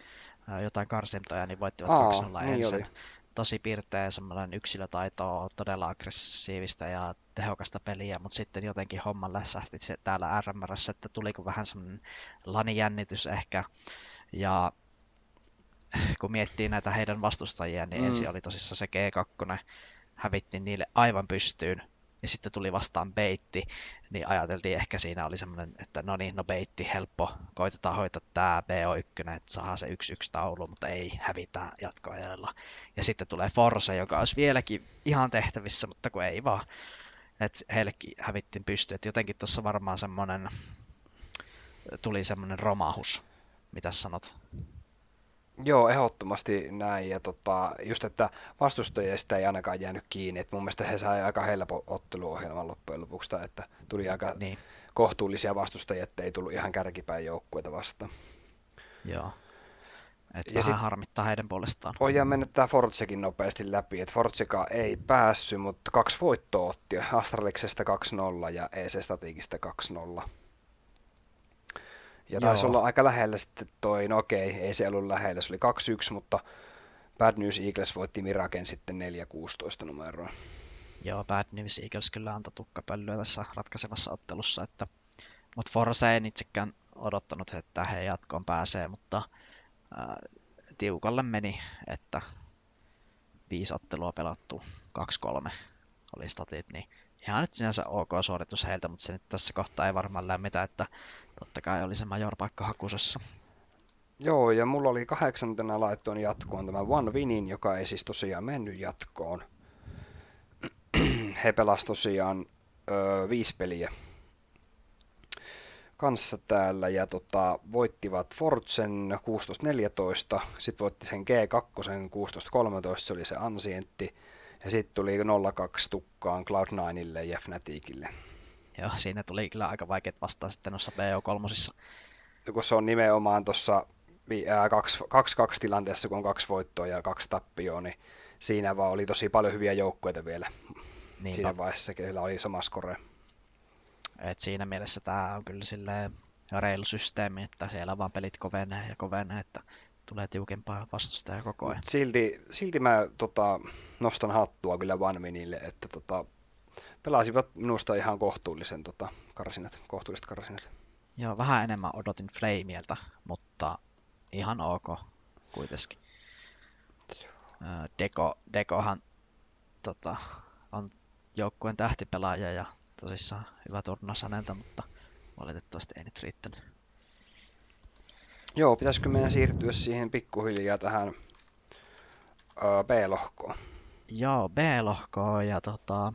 jotain karsintoja, niin voittivat Aa, 2-0 niin ensin. Oli. Tosi pirteä semmoinen yksilötaito, todella aggressiivista ja tehokasta peliä, mutta sitten jotenkin homma lässähti se täällä RMRssä, että tuliko vähän semmoinen lanijännitys ehkä. Ja kun miettii näitä heidän vastustajia, niin mm. ensin oli tosissaan se G2, hävitti niille aivan pystyyn ja sitten tuli vastaan beitti, niin ajateltiin ehkä siinä oli semmoinen, että no niin, no beitti, helppo, koitetaan hoitaa tämä BO1, että saa se 1-1 taulu, mutta ei hävitä jatkoajalla. Ja sitten tulee Force, joka olisi vieläkin ihan tehtävissä, mutta kun ei vaan. Että heillekin hävittiin pysty, että jotenkin tuossa varmaan semmoinen, tuli semmoinen romahus. Mitä sanot? Joo, ehdottomasti näin. Ja tota, just, että vastustajista ei ainakaan jäänyt kiinni. Et mun mielestä he sai aika helppo otteluohjelman loppujen lopuksi, että tuli aika niin. kohtuullisia vastustajia, että ei tullut ihan kärkipäin joukkueita vastaan. Joo. Et ja vähän sit, harmittaa heidän puolestaan. Voidaan mennä tämä Fortsekin nopeasti läpi. Et Fortseka ei päässyt, mutta kaksi voittoa otti. Astraliksesta 2-0 ja EC Statikista 2-0. Ja taisi Joo. olla aika lähellä sitten toi, no okei, ei se ollut lähellä, se oli 2-1, mutta Bad News Eagles voitti Miraken sitten 4-16 numeroa. Joo, Bad News Eagles kyllä antoi tukkapölyä tässä ratkaisevassa ottelussa, että mutta Force en itsekään odottanut, että he jatkoon pääsee, mutta ää, tiukalle meni, että viisi ottelua pelattu, 2-3 oli statit, niin ihan nyt sinänsä ok suoritus heiltä, mutta se nyt tässä kohtaa ei varmaan lämmitä, että totta kai oli se major-paikka hakusessa. Joo, ja mulla oli kahdeksantena laittoon jatkoon tämä One Winin, joka ei siis tosiaan mennyt jatkoon. He pelasivat tosiaan öö, viisi peliä kanssa täällä ja tota, voittivat Fortsen 16-14, sitten voitti sen G2 16-13, se oli se Ansientti, ja sitten tuli 0-2 tukkaan Cloud9 ja Fnaticille. Joo, siinä tuli kyllä aika vaikeat vastaan sitten noissa BO3. Kun se on nimenomaan tuossa 2-2 tilanteessa, kun on kaksi voittoa ja kaksi tappioa, niin siinä vaan oli tosi paljon hyviä joukkueita vielä Niinpä. siinä vaiheessa, keillä oli sama score. Et siinä mielessä tämä on kyllä silleen reilu systeemi, että siellä vaan pelit kovenee ja kovenee, että tulee tiukempaa vastustajaa koko ajan. Silti, silti mä tota, nostan hattua kyllä Vanminille, että tota, pelasivat minusta ihan kohtuullisen tota, karsinat, kohtuulliset karsinat. Joo, vähän enemmän odotin Flameilta, mutta ihan ok kuitenkin. Deko, Dekohan tota, on joukkueen tähtipelaaja ja tosissaan hyvä turnaus häneltä, mutta valitettavasti ei nyt riittänyt. Joo, pitäisikö meidän siirtyä siihen pikkuhiljaa tähän öö, B-lohkoon? Joo, B-lohkoon ja tota,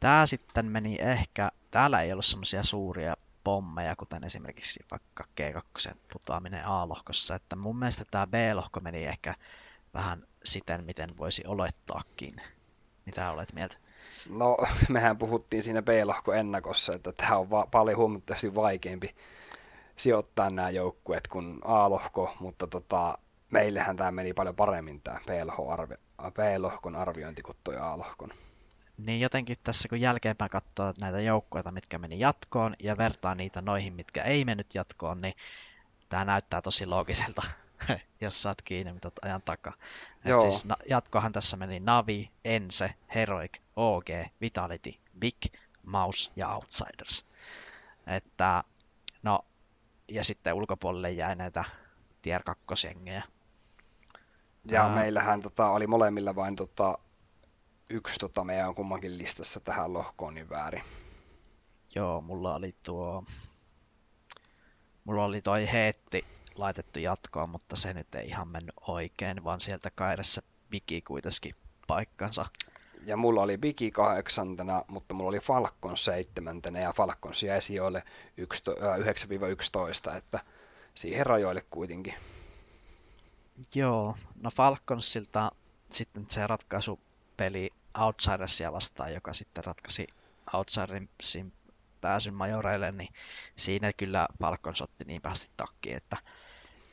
tää sitten meni ehkä, täällä ei ollut semmoisia suuria pommeja, kuten esimerkiksi vaikka G2 putoaminen A-lohkossa, että mun mielestä tämä B-lohko meni ehkä vähän siten, miten voisi olettaakin. Mitä olet mieltä? No, mehän puhuttiin siinä B-lohko ennakossa, että tämä on va- paljon huomattavasti vaikeampi sijoittaa nämä joukkueet kuin A-lohko, mutta tota, meillähän tämä meni paljon paremmin tämä B-lohkon arviointi kuin tuo A-lohkon. Niin jotenkin tässä kun jälkeenpäin katsoo näitä joukkueita, mitkä meni jatkoon ja vertaa niitä noihin, mitkä ei mennyt jatkoon, niin tämä näyttää tosi loogiselta, jos saat kiinni mitä ajan takaa. Et siis jatkohan tässä meni Navi, Ense, Heroic, OG, Vitality, Big, Mouse ja Outsiders. Että no ja sitten ulkopuolelle jäi näitä tier 2 jengejä. Ja Ää... meillähän tota, oli molemmilla vain tota, yksi tota, meidän on kummankin listassa tähän lohkoon niin väärin. Joo, mulla oli tuo... Mulla oli toi heetti laitettu jatkoon, mutta se nyt ei ihan mennyt oikein, vaan sieltä kairessa Bigi kuitenkin paikkansa. Ja mulla oli Bigi kahdeksantena, mutta mulla oli Falcon seitsemäntenä ja Falcon jäi sijoille 9-11, että siihen rajoille kuitenkin. Joo, no Falconsilta sitten se ratkaisupeli Outsidersia vastaan, joka sitten ratkaisi Outsidersin pääsyn majoreille, niin siinä kyllä Falcons otti niin pahasti takkiin, että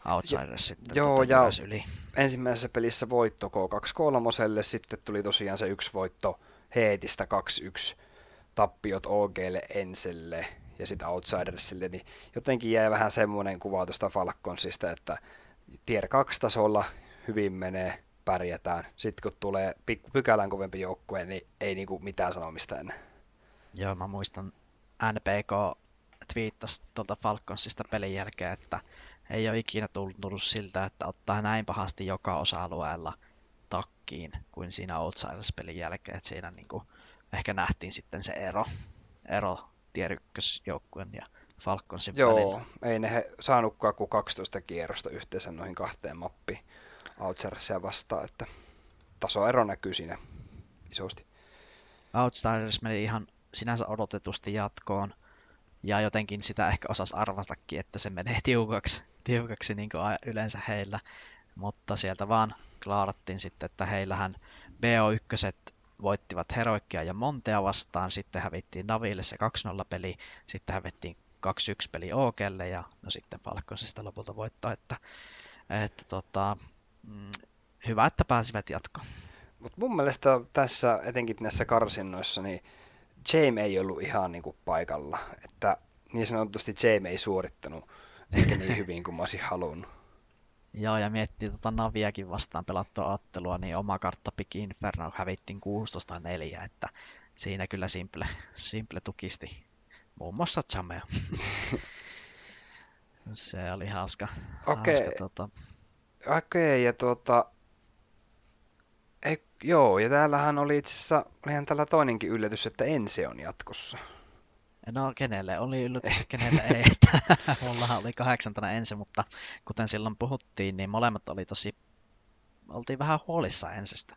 Outsiders sitten Joo, tota ja yli. ensimmäisessä pelissä voitto K2 kolmoselle, sitten tuli tosiaan se yksi voitto Heetistä 2-1 tappiot OGlle Enselle ja sitten Outsidersille, niin jotenkin jäi vähän semmoinen kuva tuosta Falconsista, että tier 2 tasolla hyvin menee, pärjätään. Sitten kun tulee pykälän kovempi joukkue, niin ei niinku mitään sanomista enää. Joo, mä muistan NPK twiittasi tuolta Falconsista pelin jälkeen, että ei ole ikinä tullut siltä, että ottaa näin pahasti joka osa-alueella takkiin kuin siinä Outsiders-pelin jälkeen, että siinä niin kuin ehkä nähtiin sitten se ero, ero tier 1 joukkueen ja Falconsin Joo, välillä. ei ne he saanutkaan kuin 12 kierrosta yhteensä noihin kahteen mappiin Outsidersia vastaan, että tasoero näkyy siinä isosti. Outsiders meni ihan sinänsä odotetusti jatkoon, ja jotenkin sitä ehkä osas arvastakin, että se menee tiukaksi, tiukaksi niin kuin yleensä heillä, mutta sieltä vaan klaarattiin sitten, että heillähän BO1 voittivat Heroikkia ja Montea vastaan, sitten hävittiin Naville se 2-0 peli, sitten hävittiin 2-1 peli OGlle ja no sitten Falconsista lopulta voittaa, että, että tota, mm, hyvä, että pääsivät jatkoon. Mutta mun mielestä tässä, etenkin näissä karsinnoissa, niin James ei ollut ihan niin kuin paikalla. Että niin sanotusti James ei suorittanut ehkä niin hyvin kuin mä olisin halunnut. Joo, ja miettii tota Naviakin vastaan pelattua ottelua, niin oma kartta Big Inferno hävittiin 16-4, että siinä kyllä Simple, Simple tukisti muun muassa Jamea. Se oli hauska. Okei. hauska tota... Okei, ja tuota... Ei, joo, ja täällähän oli itse asiassa, olihan täällä toinenkin yllätys, että Ense on jatkossa. No kenelle oli yllätys, kenelle ei. Mullahan oli kahdeksantana ensin, mutta kuten silloin puhuttiin, niin molemmat oli tosi, oltiin vähän huolissa ensestä.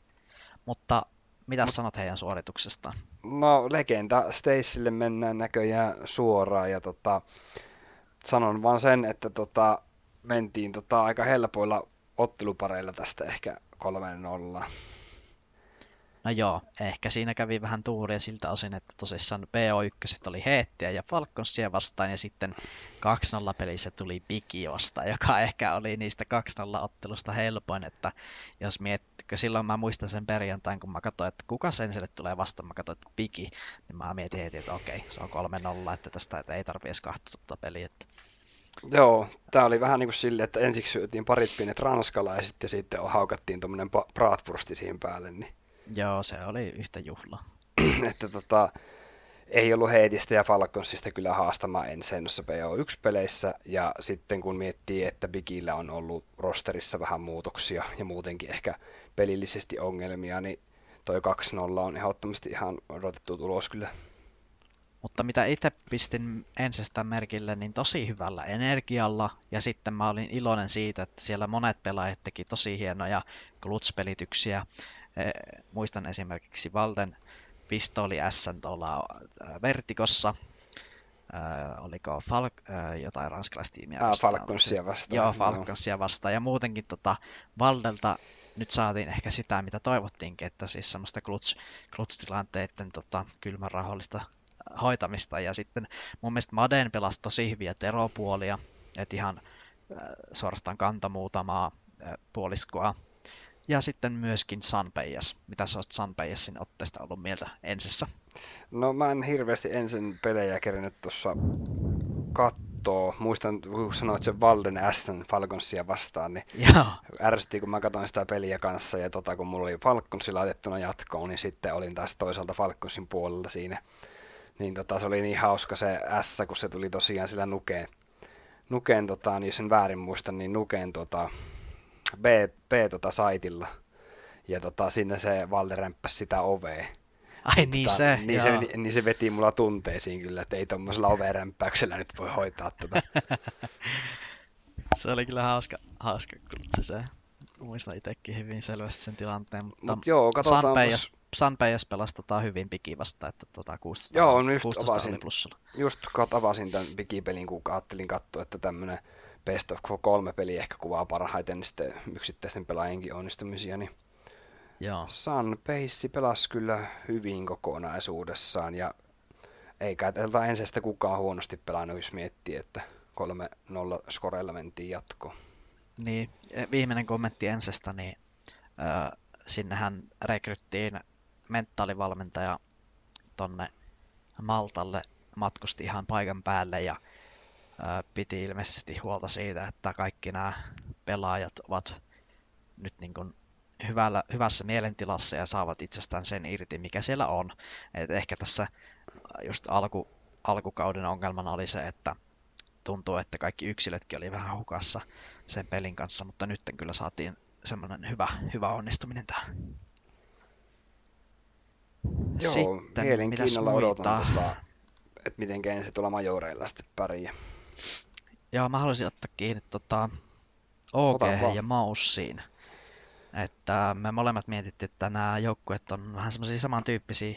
Mutta mitä Mut, sanot heidän suorituksestaan? No legenda Stacylle mennään näköjään suoraan ja tota, sanon vaan sen, että tota, mentiin tota, aika helpoilla ottelupareilla tästä ehkä 3-0. No joo, ehkä siinä kävi vähän tuuria siltä osin, että tosissaan BO1 oli Heettiä ja Falconsia vastaan ja sitten 2-0 pelissä tuli Bigi vastaan, joka ehkä oli niistä 2-0 ottelusta helpoin, että jos miettikö, silloin mä muistan sen perjantain, kun mä katsoin, että kuka sen sille tulee vastaan, mä katsoin, että Bigi, niin mä mietin heti, että okei, se on 3-0, että tästä että ei tarvitse edes 200 peliä. Että... Joo, tää oli vähän niin kuin silleen, että ensiksi syötiin parit pienet ranskalaiset ja sitten haukattiin tuommoinen bratwursti siihen päälle, niin Joo, se oli yhtä juhla. että tota, ei ollut Heitistä ja Falconsista kyllä haastamaan ensin noissa PO1-peleissä, ja sitten kun miettii, että Bigillä on ollut rosterissa vähän muutoksia ja muutenkin ehkä pelillisesti ongelmia, niin toi 2-0 on ehdottomasti ihan odotettu tulos kyllä. Mutta mitä itse pistin ensestään merkille, niin tosi hyvällä energialla. Ja sitten mä olin iloinen siitä, että siellä monet pelaajat teki tosi hienoja kluts-pelityksiä. Eh, muistan esimerkiksi Valden pistooli S tuolla Vertikossa, äh, oliko Fal- äh, jotain ranskalaistiimiä vastaan. Ah, Falconsia vastaan. Joo, Falconsia vastaan. Ja muutenkin tota, Valdelta nyt saatiin ehkä sitä, mitä toivottiinkin, että siis semmoista kluts, kluts-tilanteiden tota, kylmän rahollista hoitamista. Ja sitten mun mielestä Maden pelasi tosi hyviä teropuolia, että ihan äh, suorastaan kanta muutamaa äh, puoliskoa ja sitten myöskin Sanpeijas. Mitä sä oot Sanpeijasin otteesta ollut mieltä ensissä? No mä en hirveästi ensin pelejä kerinyt tuossa kattoo. Muistan, kun sanoit sen Valden Aston Falconsia vastaan, niin Joo. ärsytti, kun mä katsoin sitä peliä kanssa. Ja tota, kun mulla oli Falconsi laitettuna jatkoon, niin sitten olin taas toisaalta Falconsin puolella siinä. Niin tota, se oli niin hauska se S, kun se tuli tosiaan sillä nukeen. Nukeen, tota, niin jos sen väärin muistan, niin nukeen tota, B, B tota saitilla. Ja tota, sinne se rämppäsi sitä ovea. Ai niin tota, se, niin, se, niin, niin se veti mulla tunteisiin kyllä, että ei tuommoisella overämpäyksellä nyt voi hoitaa tätä. se oli kyllä hauska, hauska klutsi se. Muistan itsekin hyvin selvästi sen tilanteen, mutta Mut joo, Sanpeijas, Sanpeijas pelasi tota hyvin piki vasta, että tota 16, joo, no just 16 avasin, plussalla. Just avasin tämän pikipelin, kun ajattelin katsoa, että tämmöinen Best of kolme peli ehkä kuvaa parhaiten sitten yksittäisten pelaajienkin onnistumisia, niin Joo. Sun Pace pelasi kyllä hyvin kokonaisuudessaan ja eikä tältä ensestä kukaan huonosti pelannut, jos miettii, että 3-0 skorella mentiin jatkoon. Niin, e, viimeinen kommentti ensestä, niin äh, sinnehän rekryttiin mentaalivalmentaja tonne Maltalle, matkusti ihan paikan päälle ja piti ilmeisesti huolta siitä, että kaikki nämä pelaajat ovat nyt niin kuin hyvällä, hyvässä mielentilassa ja saavat itsestään sen irti, mikä siellä on. Et ehkä tässä just alku, alkukauden ongelmana oli se, että tuntuu, että kaikki yksilötkin oli vähän hukassa sen pelin kanssa, mutta nyt kyllä saatiin semmoinen hyvä, hyvä onnistuminen tähän. Joo, sitten, mielenkiinnolla odotan, tota, että miten se tuolla majoreilla sitten pärjää. Joo, mä haluaisin ottaa kiinni tota, OG ja Maussiin. Että me molemmat mietittiin, että nämä joukkueet on vähän semmoisia samantyyppisiä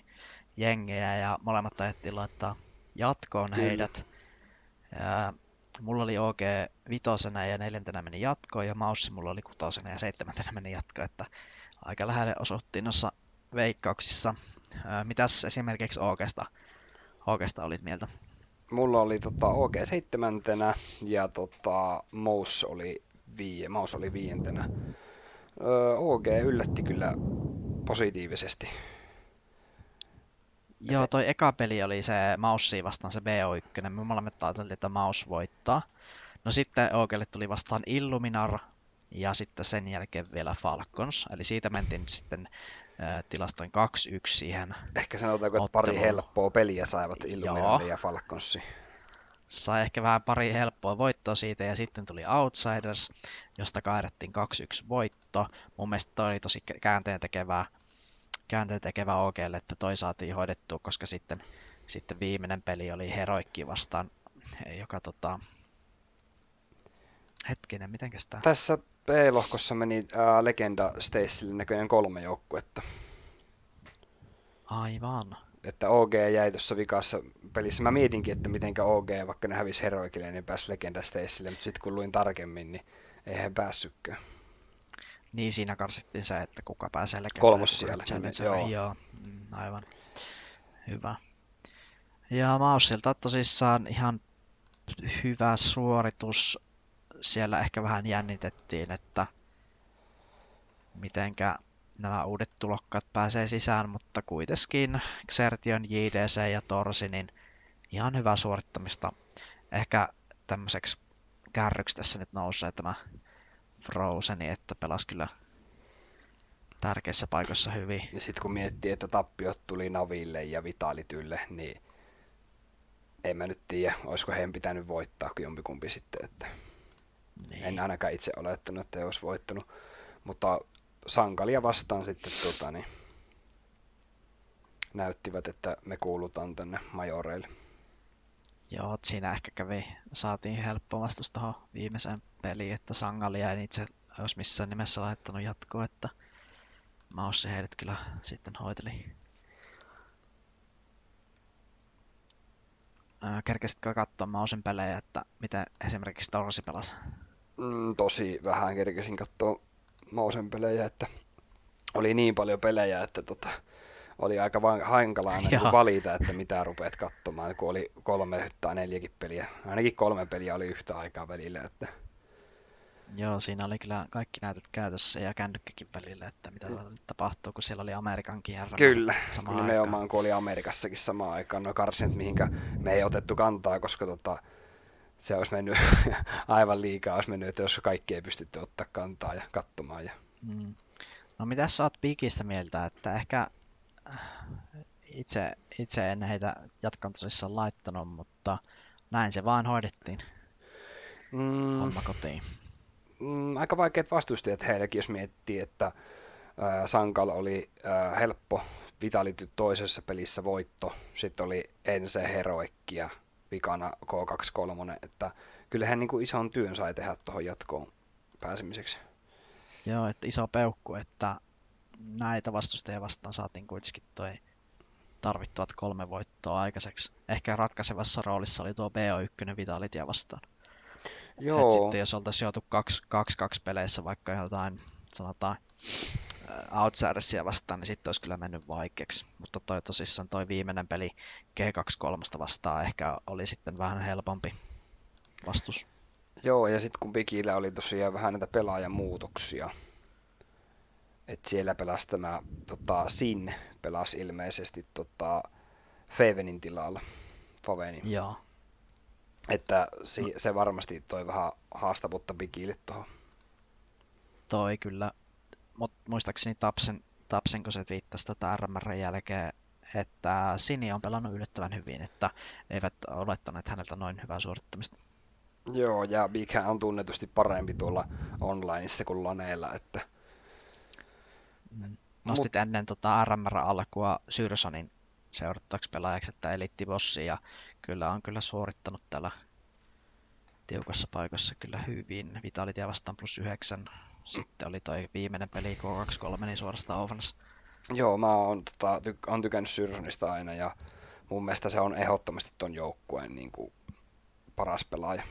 jengejä ja molemmat ajettiin laittaa jatkoon Kyllä. heidät. Ja mulla oli OG vitosena ja neljäntenä meni jatkoon ja Maussi mulla oli kutosena ja seitsemäntenä meni jatkoon, että aika lähelle osoittiin noissa veikkauksissa. Mitäs esimerkiksi OGsta, OGsta olit mieltä? Mulla oli tota, OG seitsemäntenä ja tota, Mous oli, vii, Maus oli viientenä. Öö, OG yllätti kyllä positiivisesti. Joo, toi eka peli oli se Maussi vastaan se BO1. Me molemmat ajateltiin, että Maus voittaa. No sitten OGlle tuli vastaan Illuminar ja sitten sen jälkeen vielä Falcons. Eli siitä mentiin sitten äh, tilastoin 2-1 siihen Ehkä sanotaanko, että pari helppoa peliä saivat Illuminar ja Falconsi. Sai ehkä vähän pari helppoa voittoa siitä ja sitten tuli Outsiders, josta kairattiin 2-1 voitto. Mun mielestä toi oli tosi käänteen tekevää käänteen tekevä OGlle, että toi saatiin hoidettua, koska sitten, sitten viimeinen peli oli Heroikki vastaan, joka tota... Hetkinen, miten tämä? Tässä B-lohkossa meni ää, Legenda Stacelle näköjään kolme joukkuetta. Aivan. Että OG jäi tuossa vikassa pelissä. Mä mietinkin, että mitenkä OG, vaikka ne hävisi Heroikille, niin pääsi Legenda Stacelle, mutta sitten kun luin tarkemmin, niin eihän päässytkään. Niin siinä karsittiin se, että kuka pääsee Kolmos siellä. Joo. joo. Mm, aivan. Hyvä. Ja Maussilta tosissaan ihan hyvä suoritus. Siellä ehkä vähän jännitettiin, että mitenkä nämä uudet tulokkaat pääsee sisään, mutta kuitenkin Xertion, JDC ja Torsi, niin ihan hyvää suorittamista. Ehkä tämmöiseksi kärryksi tässä nyt nousee tämä Frozeni, että pelasi kyllä tärkeissä paikoissa hyvin. Ja sitten kun miettii, että tappiot tuli Naville ja Vitalitylle, niin en mä nyt tiedä, olisiko heidän pitänyt voittaa jompikumpi sitten. Että niin. En ainakaan itse olettanut, että olisi voittanut. Mutta Sankalia vastaan sitten tota, niin, näyttivät, että me kuulutaan tänne majoreille. Joo, siinä ehkä kävi, saatiin helppo vastus tuohon viimeiseen peliin, että Sangalia en itse olisi missään nimessä laittanut jatkoa, että Maussi heidät kyllä sitten hoiteli. Kerkesitkö katsoa Mausin pelejä, että miten esimerkiksi Torsi pelasi? Mm, tosi vähän kerkesin katsoa Mausen pelejä, että oli niin paljon pelejä, että tota, oli aika hankalaa niin valita, että mitä rupeat katsomaan, kun oli kolme tai neljäkin peliä. Ainakin kolme peliä oli yhtä aikaa välillä. Että... Joo, siinä oli kyllä kaikki näytöt käytössä ja kännykkäkin välillä, että mitä mm. tapahtuu, kun siellä oli Amerikan kierro. Kyllä, nimenomaan kun oli Amerikassakin samaan aikaan. No karsinat, mihinkä me ei otettu kantaa, koska tota, se olisi mennyt aivan liikaa, olisi mennyt, että jos kaikki ei pystytty ottaa kantaa ja katsomaan. Ja... Mm. No mitä sä oot Pikistä mieltä, että ehkä itse, itse en heitä jatkan tosissaan laittanut, mutta näin se vaan hoidettiin. Mm, homma kotiin. Mm, aika vaikeat vastustajat heillekin, jos miettii, että ää, Sankal oli ää, helppo Vitality toisessa pelissä voitto, sitten oli Ense Heroikki ja vikana K23, että kyllähän niin kuin ison työn sai tehdä tuohon jatkoon pääsemiseksi. Joo, että iso peukku, että näitä vastustajia vastaan saatiin kuitenkin toi tarvittavat kolme voittoa aikaiseksi. Ehkä ratkaisevassa roolissa oli tuo BO1 Vitalitia vastaan. Joo. Et sitten jos oltaisiin joutu 2-2 peleissä vaikka jotain, sanotaan, Outsidersia vastaan, niin sitten olisi kyllä mennyt vaikeaksi. Mutta toi tosissaan toi viimeinen peli G23 vastaan ehkä oli sitten vähän helpompi vastus. Joo, ja sitten kun Bigillä oli tosiaan vähän näitä pelaajamuutoksia, että siellä pelasi tämä tota, Sin pelasi ilmeisesti tota, Favenin tilalla. Faveni. Joo. Että si- se varmasti toi vähän haastavuutta Bigille tuohon. Toi kyllä, mutta muistaakseni Tapsen, Tapsen kun se viittasi tätä RMR jälkeen, että Sini on pelannut yllättävän hyvin, että eivät olettaneet häneltä noin hyvää suorittamista. Joo, ja Big on tunnetusti parempi tuolla onlineissa kuin laneilla, että Mm. Nostit Mut... ennen tota RMR-alkua Syrsonin seurattavaksi pelaajaksi, että elitti bossi ja kyllä on kyllä suorittanut täällä tiukassa paikassa kyllä hyvin. Vitalitia vastaan plus 9. Sitten oli toi viimeinen peli K23 niin suorastaan ovnas. Joo, mä oon, tota, tyk- on tykännyt Syrsonista aina ja mun mielestä se on ehdottomasti ton joukkueen niin kuin, paras pelaaja.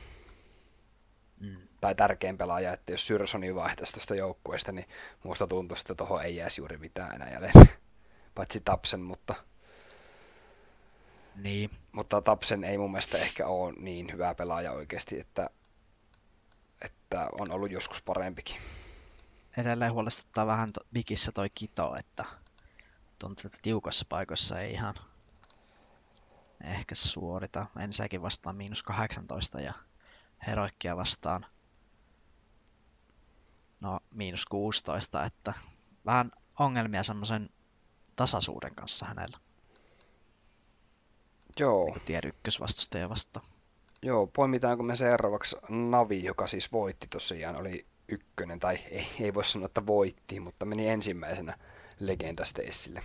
Mm. Tai tärkein pelaaja, että jos Syrsoni vaihtaisi tuosta joukkueesta, niin muusta tuntuu, että tuohon ei jäisi juuri mitään enää jäljellä. Paitsi Tapsen, mutta niin. Mutta Tapsen ei mun mielestä ehkä ole niin hyvä pelaaja oikeasti, että, että on ollut joskus parempikin. Edelleen huolestuttaa vähän to, Bigissä toi Kito, että tuntuu, että tiukassa paikoissa ei ihan ehkä suorita. Ensinnäkin vastaan miinus 18 ja Heroikkia vastaan no miinus 16, että vähän ongelmia semmoisen tasaisuuden kanssa hänellä. Joo. Niin tier ykkösvastustaja vasta. Joo, poimitaanko me seuraavaksi Navi, joka siis voitti tosiaan, oli ykkönen, tai ei, ei voi sanoa, että voitti, mutta meni ensimmäisenä legendasteissille.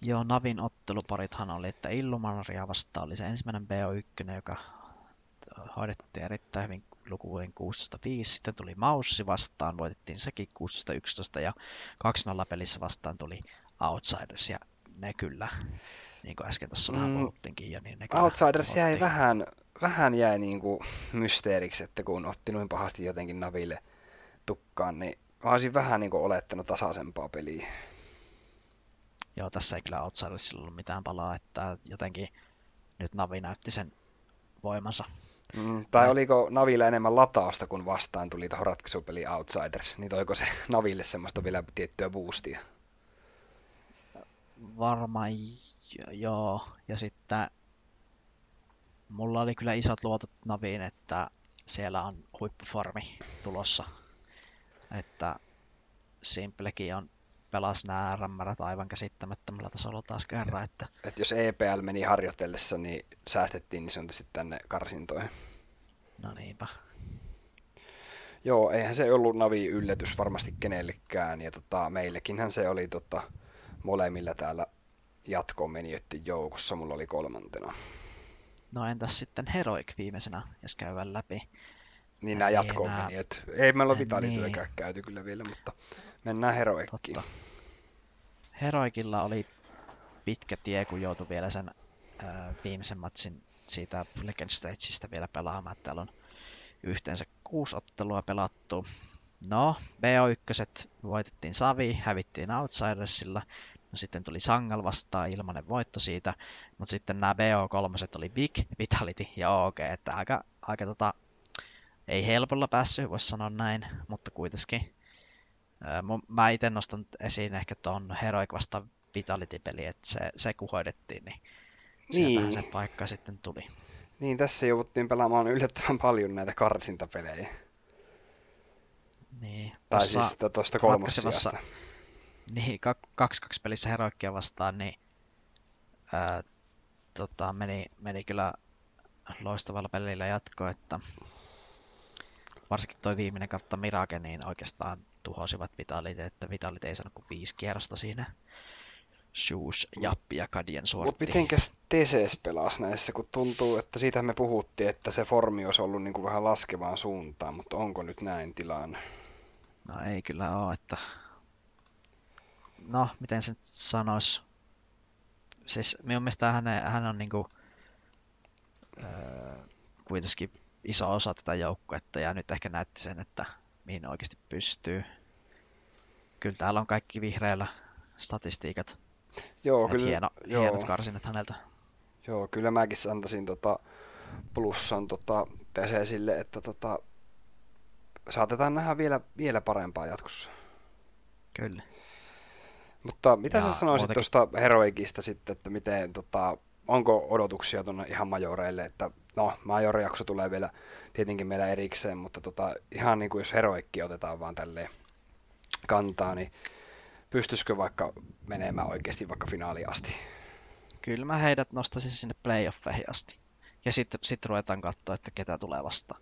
Joo, Navin otteluparithan oli, että Illuminaria vastaan oli se ensimmäinen BO1, joka hoidettiin erittäin hyvin lukuvuoden 16-5. Sitten tuli Maussi vastaan, voitettiin sekin 16-11 ja 2-0 pelissä vastaan tuli Outsiders ja ne kyllä niin kuin äsken tuossa vähän mm. puhuttiinkin. Ja niin ne Outsiders jäi vähän, vähän jäi niin kuin mysteeriksi, että kun otti noin pahasti jotenkin Naville tukkaan, niin mä olisin vähän niin kuin olettanut tasaisempaa peliä. Joo, tässä ei kyllä Outsidersilla ollut mitään palaa, että jotenkin nyt Navi näytti sen voimansa. Mm, tai oliko Naville enemmän latausta, kun vastaan tuli tuohon ratkaisupeli Outsiders, niin toiko se Naville semmoista vielä tiettyä boostia? Varmaan joo. Ja sitten mulla oli kyllä isot luotot Naviin, että siellä on huippuformi tulossa. Että Simplekin on pelas nämä rämmärät aivan käsittämättömällä tasolla taas kerran. Että... Et jos EPL meni harjoitellessa, niin säästettiin niin se on sitten tänne karsintoihin. No niinpä. Joo, eihän se ollut Navi yllätys varmasti kenellekään, ja tota, meillekinhän se oli tota, molemmilla täällä jatkoon menijöiden joukossa, mulla oli kolmantena. No entäs sitten Heroic viimeisenä, jos käydään läpi? Niin nämä jatkoon nää... menijät. Ei meillä ole vitalityökään niin. käyty kyllä vielä, mutta mennään Heroikkiin. Heroikilla oli pitkä tie, kun joutui vielä sen äh, viimeisen matsin siitä Legend Stageista vielä pelaamaan. Täällä on yhteensä kuusi ottelua pelattu. No, BO1 voitettiin Savi, hävittiin Outsidersilla. No sitten tuli Sangal vastaan, ilmanen voitto siitä. Mutta sitten nämä BO3 oli Big, Vitality ja OG, että aika, aika tota, ei helpolla päässyt, voisi sanoa näin, mutta kuitenkin. Mä itse nostan esiin ehkä tuon Heroic vastaan Vitality-peli, että se, se kun hoidettiin, niin niin. se paikka sitten tuli. Niin, tässä jouduttiin pelaamaan yllättävän paljon näitä karsintapelejä. Niin. Tai siis tuosta kolmosta Niin, 2-2 pelissä Heroikkia vastaan, niin ää, tota, meni, meni kyllä loistavalla pelillä jatko, että varsinkin toi viimeinen kartta Mirage, niin oikeastaan tuhosivat Vitalit, että Vitalit ei saanut kuin viisi kierrosta siinä. Shoes, Jappi ja Kadien suoritti. Mutta mitenkäs TCS pelasi näissä, kun tuntuu, että siitä me puhuttiin, että se formi olisi ollut niin kuin vähän laskevaan suuntaan, mutta onko nyt näin tilanne? No ei kyllä ole, että... No, miten se nyt sanoisi? Siis minun mielestä hän, hän on niinku, öö, kuitenkin iso osa tätä joukkuetta ja nyt ehkä näytti sen, että mihin oikeasti pystyy. kyllä täällä on kaikki vihreällä statistiikat. Joo, Et kyllä, hieno, joo, hienot karsinnat häneltä. joo, kyllä mäkin antaisin tota plussan tota sille, että tota, saatetaan nähdä vielä, vielä parempaa jatkossa. Kyllä. Mutta mitä Ja sä sanoisit muutenkin- tuosta Heroikista sitten, että miten, tota, onko odotuksia tuonne ihan majoreille, että no, majorijakso tulee vielä tietenkin meillä erikseen, mutta tota, ihan niin kuin jos Heroikki otetaan vaan tälleen kantaa, niin pystyisikö vaikka menemään oikeasti vaikka finaaliin asti? Kyllä mä heidät nostaisin sinne playoffeihin asti. Ja sitten sit ruvetaan katsoa, että ketä tulee vastaan.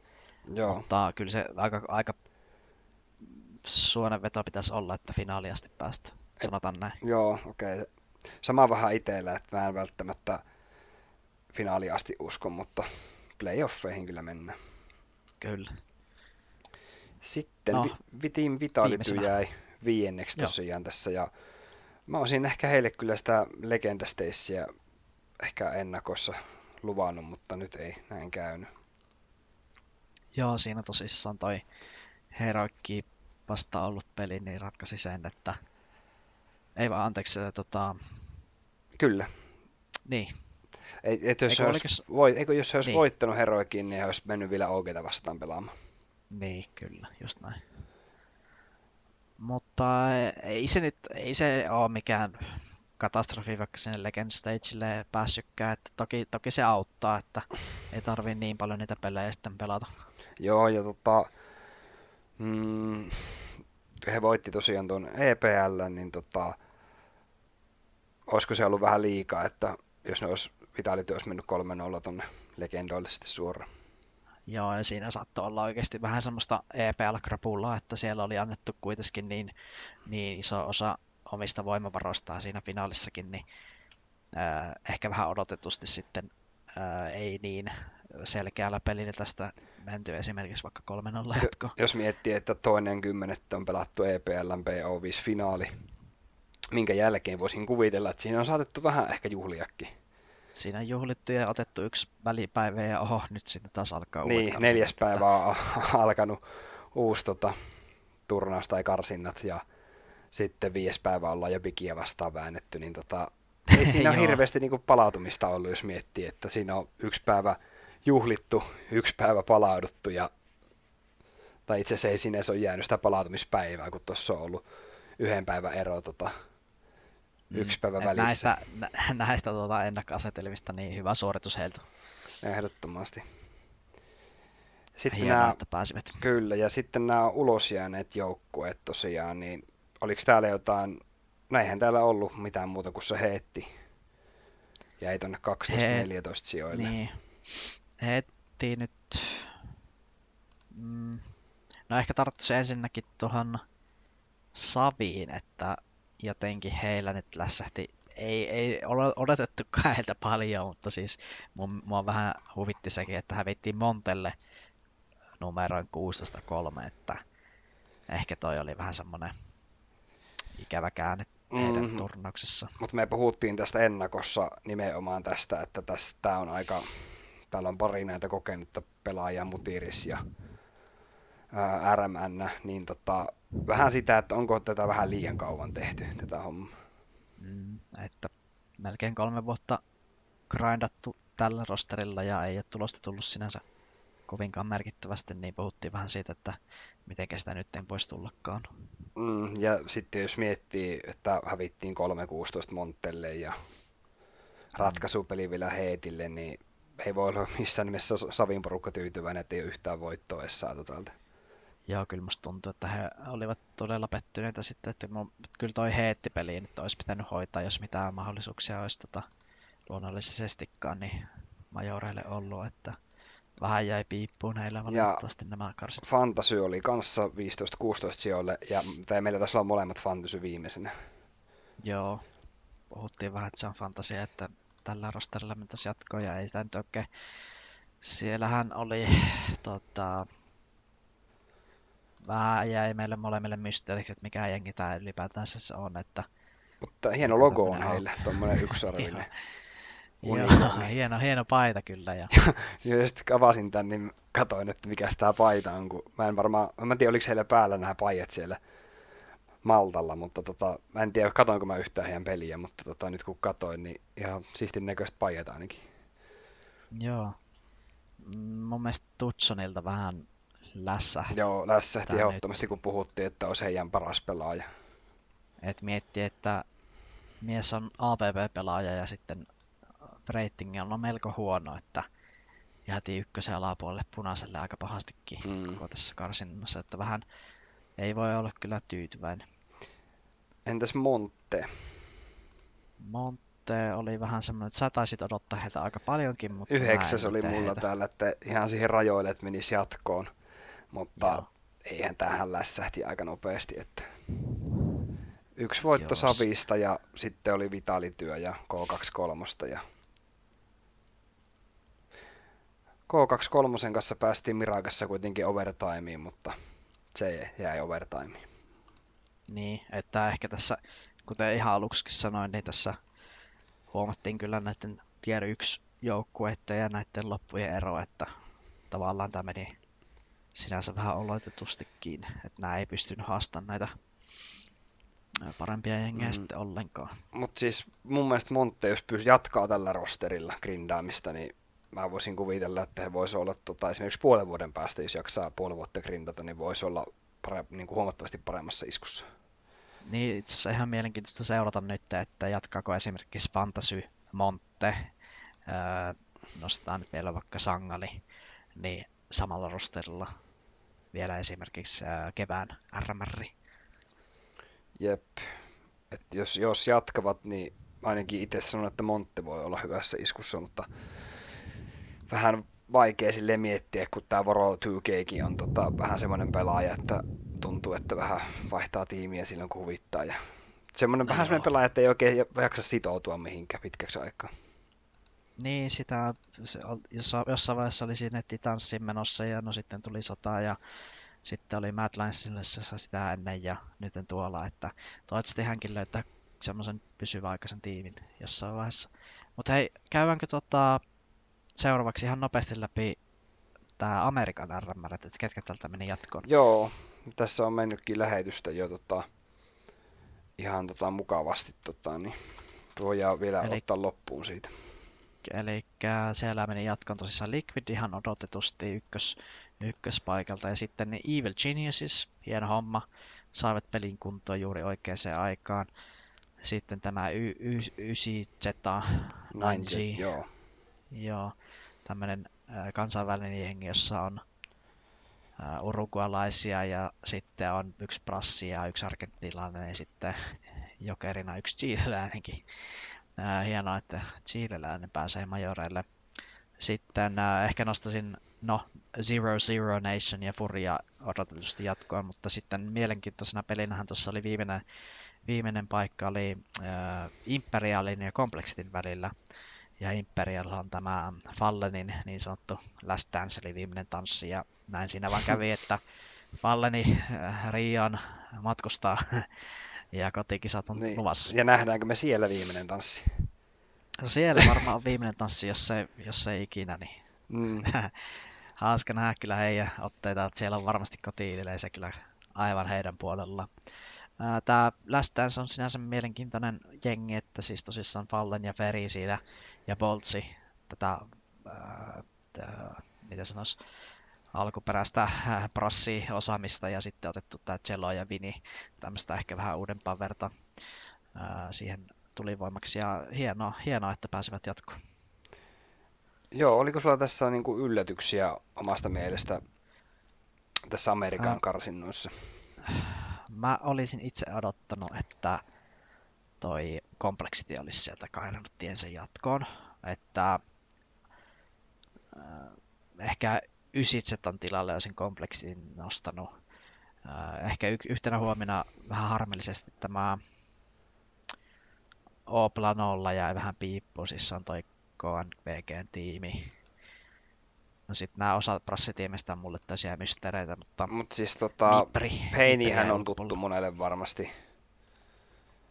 Joo, Mutta kyllä se aika, aika suonenveto pitäisi olla, että finaaliin asti päästä. Sanotaan näin. joo, okei. Okay. Sama vähän itsellä, että mä en välttämättä finaaliin asti usko, mutta playoffeihin kyllä mennään. Kyllä. Sitten No, vi- Vitin Vitality viimeisenä. jäi viienneksi Joo. tosiaan tässä ja mä olisin ehkä heille kyllä sitä Legenda Stacea ehkä ennakossa luvannut, mutta nyt ei näin käynyt. Joo, siinä tosissaan toi Heroikki vasta ollut peli, niin ratkaisi sen, että... Ei vaan, anteeksi, se, tota... Kyllä. Niin, Ei, et jos, Eikö se olisi, olikos- voi, eikö, jos se olisi Niin. voittanut Heroikin, niin he olisi mennyt vielä Ogeita vastaan pelaamaan. niin, kyllä, just näin. Mutta ei se nyt, ei se ole mikään katastrofi, vaikka sinne Legend Stagelle päässytkään. Että toki, toki se auttaa, että ei tarvii niin paljon niitä pelejä sitten pelata. Joo, ja tota, mm, he voitti tosiaan tuon EPL, niin tota, olisiko se ollut vähän liikaa, että jos ne olisi, Vitality olisi mennyt 3-0 tuonne legendoille sitten suoraan. Joo, ja siinä saattoi olla oikeasti vähän semmoista EPL-krapullaa, että siellä oli annettu kuitenkin niin, niin iso osa omista voimavaroistaan siinä finaalissakin, niin äh, ehkä vähän odotetusti sitten äh, ei niin selkeällä pelillä tästä menty esimerkiksi vaikka 3-0 jatko. Jos miettii, että toinen kymmenettä on pelattu EPLn PO5-finaali, minkä jälkeen voisin kuvitella, että siinä on saatettu vähän ehkä juhliakin. Siinä on juhlittu ja otettu yksi välipäivä ja oho, nyt sitten taas alkaa uudet Niin, karsinnat, neljäs päivä on alkanut uusi tota, turnaus tai karsinnat ja sitten viides päivä ollaan jo bikiä vastaan väännetty, niin tota, ei siinä ole hirveästi niinku palautumista ollut, jos miettii, että siinä on yksi päivä juhlittu, yksi päivä palauduttu ja tai itse asiassa ei edes ole jäänyt sitä palautumispäivää, kun tuossa on ollut yhden päivän ero tota, yksi päivä Mm. Et välissä. Näistä, nä- näistä tuota ennakkoasetelmista niin hyvä suoritus heiltä. Ehdottomasti. Sitten Hienoa, nämä, että pääsivät. kyllä, ja sitten nämä ulos jääneet joukkueet tosiaan, niin oliko täällä jotain, no eihän täällä ollut mitään muuta kuin se heetti. Jäi tonne 12-14 sijoille. Niin. Heti nyt... Mm, no ehkä tarttuisi ensinnäkin tuohon Saviin, että jotenkin heillä nyt lässähti. Ei, ei ole odotettukaan heiltä paljon, mutta siis mun, mua vähän huvitti sekin, että hävittiin Montelle numeroin 16-3, että ehkä toi oli vähän semmonen ikävä käänne heidän Mhm. turnauksessa. Mutta me puhuttiin tästä ennakossa nimenomaan tästä, että tästä on aika, täällä on pari näitä kokenutta pelaajia, Mutiris ja ää, RMN, niin tota, vähän sitä, että onko tätä vähän liian kauan tehty, tätä hommaa. Mm, että melkein kolme vuotta grindattu tällä rosterilla ja ei ole tulosta tullut sinänsä kovinkaan merkittävästi, niin puhuttiin vähän siitä, että miten sitä nyt ei voisi tullakaan. Mm, ja sitten jos miettii, että hävittiin 3-16 Montelle ja ratkaisupeli vielä Heetille, niin ei voi olla missään nimessä Savin porukka tyytyväinen, että ei ole yhtään voittoa edes saatu täältä. Joo, kyllä musta tuntuu, että he olivat todella pettyneitä sitten, että mu- kyllä toi heettipeli nyt olisi pitänyt hoitaa, jos mitään mahdollisuuksia olisi tota, luonnollisestikaan, niin majoreille ollut, että vähän jäi piippuun heillä valitettavasti nämä karsit. Fantasy oli kanssa 15-16 sijoille, ja tai meillä taisi olla molemmat Fantasy viimeisenä. Joo, puhuttiin vähän, että se on fantasia, että tällä rosterilla mentäisiin jatkoon ja ei sitä nyt oikein. Siellähän oli tota, vähän jäi meille molemmille mysteeriksi, että mikä jengi tämä ylipäätään se on, että Mutta hieno logo on heillä, tuommoinen yksisarvinen. Joo, hieno, hieno paita kyllä. Ja, Ja sitten avasin tän, niin katoin, että mikä tämä paita on, kun mä en varmaan, mä en tiedä oliko heillä päällä nämä paidat siellä Maltalla, mutta tota, mä en tiedä, katoinko mä yhtään heidän peliä, mutta tota, nyt kun katoin, niin ihan siistin näköistä pajat ainakin. Joo. Mm, Mun mielestä Tutsonilta vähän lässähti. Joo, lässähti ehdottomasti, kun puhuttiin, että olisi heidän paras pelaaja. Et miettii, että mies on APP-pelaaja ja sitten rating on melko huono, että jäätiin ykkösen alapuolelle punaiselle aika pahastikin Mm. koko tässä karsinnassa, että vähän ei voi olla kyllä tyytyväinen. Entäs Monte? Monte oli vähän semmoinen, että sä taisit odottaa heiltä aika paljonkin, mutta Yhdeksäs oli mulla heitä. täällä, että ihan siihen rajoille, että menisi jatkoon. Mutta Joo. eihän tähän lässähti aika nopeasti, että yksi voitto Joo. Savista ja sitten oli Vitalityö ja K23 ja K23 kanssa päästiin Mirakassa kuitenkin overtimeen, mutta se jäi overtimeen. Niin, että ehkä tässä, kuten ihan aluksi sanoin, niin tässä huomattiin kyllä näiden tier 1 joukkueiden ja näiden loppujen ero, että tavallaan tämä meni sinänsä vähän oletetustikin, että nämä ei pystynyt haastamaan näitä parempia jengejä Mm. sitten ollenkaan. Mutta siis mun mielestä Monte, jos pyys jatkaa tällä rosterilla grindaamista, niin mä voisin kuvitella, että he voisi olla tota, esimerkiksi puolen vuoden päästä, jos jaksaa puoli vuotta grindata, niin voisi olla pare- niin kuin huomattavasti paremmassa iskussa. Niin itse asiassa ihan mielenkiintoista seurata nyt, että jatkaako esimerkiksi Fantasy Monte, ää, nostetaan nyt vielä vaikka Sangali, niin samalla rosterilla vielä esimerkiksi ää, kevään RMR. Jep. Et jos, jos jatkavat, niin ainakin itse sanon, että Monte voi olla hyvässä iskussa, mutta vähän vaikea sille miettiä, kun tämä Voro 2Kkin on tota, vähän semmoinen pelaaja, että tuntuu, että vähän vaihtaa tiimiä silloin, kun huvittaa. Ja semmoinen, vähän Joo. semmoinen pelaaja, että ei oikein jaksa sitoutua mihinkään pitkäksi aikaa. Niin, sitä se, jossain vaiheessa oli siinä tanssin menossa ja no sitten tuli sota ja sitten oli Mad Lionsilla sitä ennen ja nyt tuolla, että toivottavasti hänkin löytää semmoisen pysyväaikaisen tiimin jossain vaiheessa. Mutta hei, käydäänkö tota seuraavaksi ihan nopeasti läpi tämä Amerikan RMR, että ketkä tältä meni jatkoon? Joo, tässä on mennytkin lähetystä jo tota, ihan tota, mukavasti, tota, niin voidaan vielä Eli- ottaa loppuun siitä. Eli siellä meni jatkoon tosissaan Liquid ihan odotetusti ykkös, ykköspaikalta ja sitten ne Evil Geniuses, hieno homma, saivat pelin kuntoon juuri oikeaan aikaan. Sitten tämä y- y- 9Z, 9G, joo. joo, tämmöinen kansainvälinen jengi, jossa on ää, urugualaisia ja sitten on yksi brassi ja yksi argentilainen ja sitten jokerina yksi chileläinenkin. Hienoa, että chileläinen pääsee majoreille. Sitten ehkä nostasin, no, Zero Zero Nation ja Furia odotetusti jatkoon, mutta sitten mielenkiintoisena pelinähän tuossa oli viimeinen, viimeinen paikka oli ää, Imperialin ja Complexitin välillä. Ja Imperial on tämä Fallenin niin sanottu Last Dance, eli viimeinen tanssi, ja näin siinä vaan kävi, että Falleni äh, Rion matkustaa ja kotikisat on Niin. luvassa. Ja nähdäänkö me siellä viimeinen tanssi? No siellä varmaan on viimeinen tanssi, jos ei, jos ei ikinä, niin Mm. hauska nähdä kyllä heidän otteita, että siellä on varmasti koti-yleisö kyllä aivan heidän puolellaan. Tämä Last Dance on sinänsä mielenkiintoinen jengi, että siis tosissaan Fallen ja Feri siinä ja Boltsi tätä, ää, tää, mitä sanois, alkuperäistä äh, brassi-osaamista ja sitten otettu tämä Cello ja Vini, tämmöistä ehkä vähän uudempaa verta ää, siihen tulivoimaksi ja hienoa, hienoa, että pääsivät jatkoon. Joo, oliko sulla tässä niinku yllätyksiä omasta mielestä tässä Amerikan Ää. karsinnoissa? Mä olisin itse odottanut, että toi Complexity olisi sieltä kairannut tiensä jatkoon. Että äh, ehkä Ysitsetan tilalle olisin Complexityn nostanut. Äh, ehkä y- yhtenä huomina vähän harmillisesti tämä O-Planolla jäi vähän piippuun, siis on toi KNVGn tiimi. No sit nämä osa prassitiimistä on mulle täysiä mysteereitä, mutta Mutta siis tota, Mipri, Peinihän on tuttu monelle varmasti.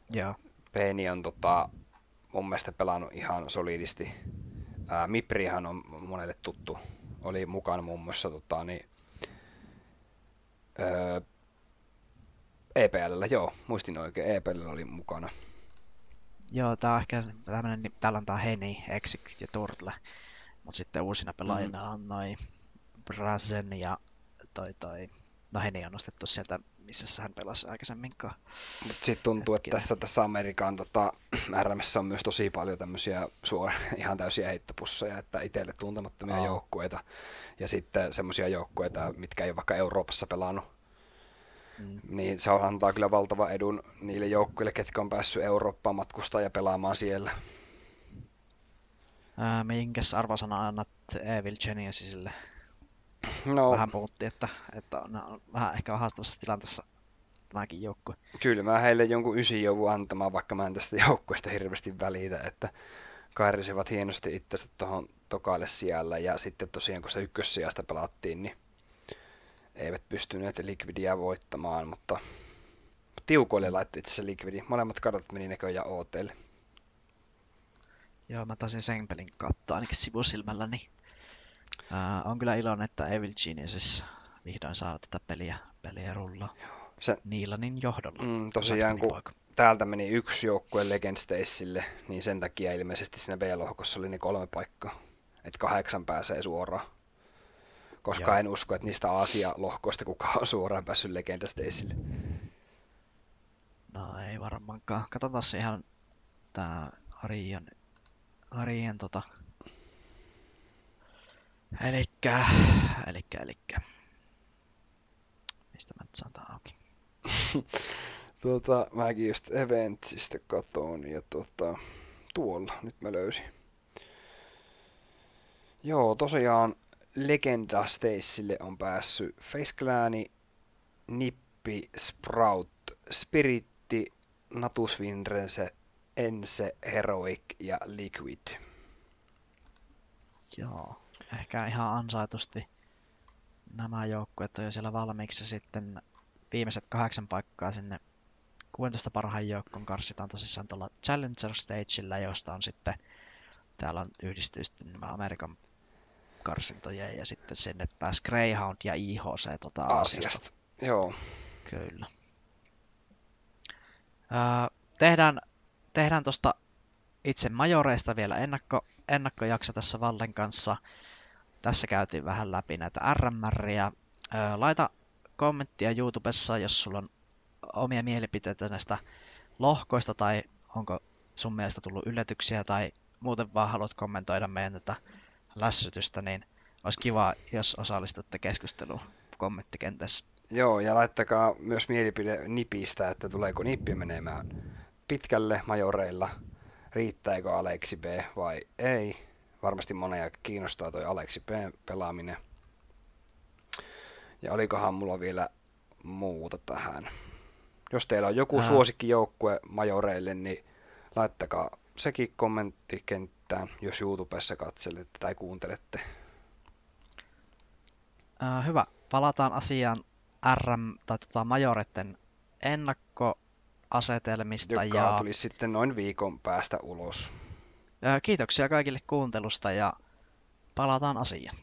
Joo, Peini on tota, mun mielestä pelannut ihan solidisti. Ää, Miprihan on monelle tuttu. Oli mukana muun muassa tota, niin, öö, EPL, joo, muistin oikein, EPL oli mukana. Joo, tää on ehkä tämmönen, täällä on tää Heni, Exit ja Turtle. Mutta sitten uusina pelaajina mm. on noin Brazen ja toi toi, no Heni on nostettu sieltä, missä hän pelasi aikaisemminkaan. Mutta sitten tuntuu, Hetkinen. että tässä, tässä Amerikan tota, RMS on myös tosi paljon tämmöisiä suora, ihan täysiä heittopusseja, että itselle tuntemattomia oh. joukkueita ja sitten semmoisia joukkueita, mitkä ei ole vaikka Euroopassa pelannut. Mm. Niin se antaa kyllä valtava edun niille joukkueille, ketkä on päässyt Eurooppaan matkustaa ja pelaamaan siellä. Ää, minkäs arvosana annat Evil Geniusisille? No, vähän puhuttiin, että, että on, on vähän ehkä haastavassa tilanteessa tämäkin joukkue. Kyllä mä heille jonkun ysi joudun antamaan, vaikka mä en tästä joukkueesta hirveästi välitä, että kairisivat hienosti itsensä tuohon tokaille siellä ja sitten tosiaan kun se ykkössijasta pelattiin, niin eivät pystyneet Liquidia voittamaan, mutta tiukoille laittoi itse asiassa Liquidi. Molemmat kartat meni näköjään OTlle. Joo, mä taisin sen pelin katsoa ainakin sivusilmällä, niin uh, on kyllä iloinen, että Evil Geniuses vihdoin saa tätä peliä, peliä rullaa. Se, Niilanin johdolla. Mm, tosiaan, kun poika. täältä meni yksi joukkue Legend Stacelle, niin sen takia ilmeisesti siinä B-lohkossa oli ne kolme paikkaa. Että kahdeksan pääsee suoraan. Koska Joo. en usko, että niistä Aasia-lohkoista kukaan on suoraan päässyt Legend Stacelle. No ei varmaankaan. Katsotaan se ihan tää Arian Arjen tota... Elikkä, elikkä, elikkä. Mistä mä nyt saan tää auki? tuota, mäkin just Eventsistä katoin ja tuota, tuolla nyt mä löysin. Joo, tosiaan Legenda Stacelle on päässyt Face Clani, Nippi, Sprout, Spiritti, Natus Vinrense, Ense, Heroic ja Liquid. Joo, ehkä ihan ansaitusti nämä joukkueet on jo siellä valmiiksi sitten viimeiset kahdeksan paikkaa sinne 16 parhaan joukkoon karsitaan tosissaan tuolla Challenger Stageillä, josta on sitten, täällä on yhdistyy sitten nämä Amerikan karsintoja ja sitten sinne pääsi Greyhound ja IHC tota Aasiasta. Joo. Kyllä. Öö, tehdään tehdään tuosta itse majoreista vielä ennakko, ennakkojakso tässä Vallen kanssa. Tässä käytiin vähän läpi näitä RMRiä. Laita kommenttia YouTubessa, jos sulla on omia mielipiteitä näistä lohkoista tai onko sun mielestä tullut yllätyksiä tai muuten vaan haluat kommentoida meidän tätä lässytystä, niin olisi kiva, jos osallistutte keskusteluun kommenttikentässä. Joo, ja laittakaa myös mielipide nipistä, että tuleeko nippi menemään pitkälle majoreilla. Riittääkö Aleksi B vai ei? Varmasti monia kiinnostaa toi Aleksi B pelaaminen. Ja olikohan mulla vielä muuta tähän. Jos teillä on joku Ää. suosikkijoukkue majoreille, niin laittakaa sekin kommenttikenttään, jos YouTubessa katselette tai kuuntelette. Ää, hyvä. Palataan asiaan RM tai tota majoretten ennakko asetelmista. Joka ja... tuli sitten noin viikon päästä ulos. Kiitoksia kaikille kuuntelusta ja palataan asiaan.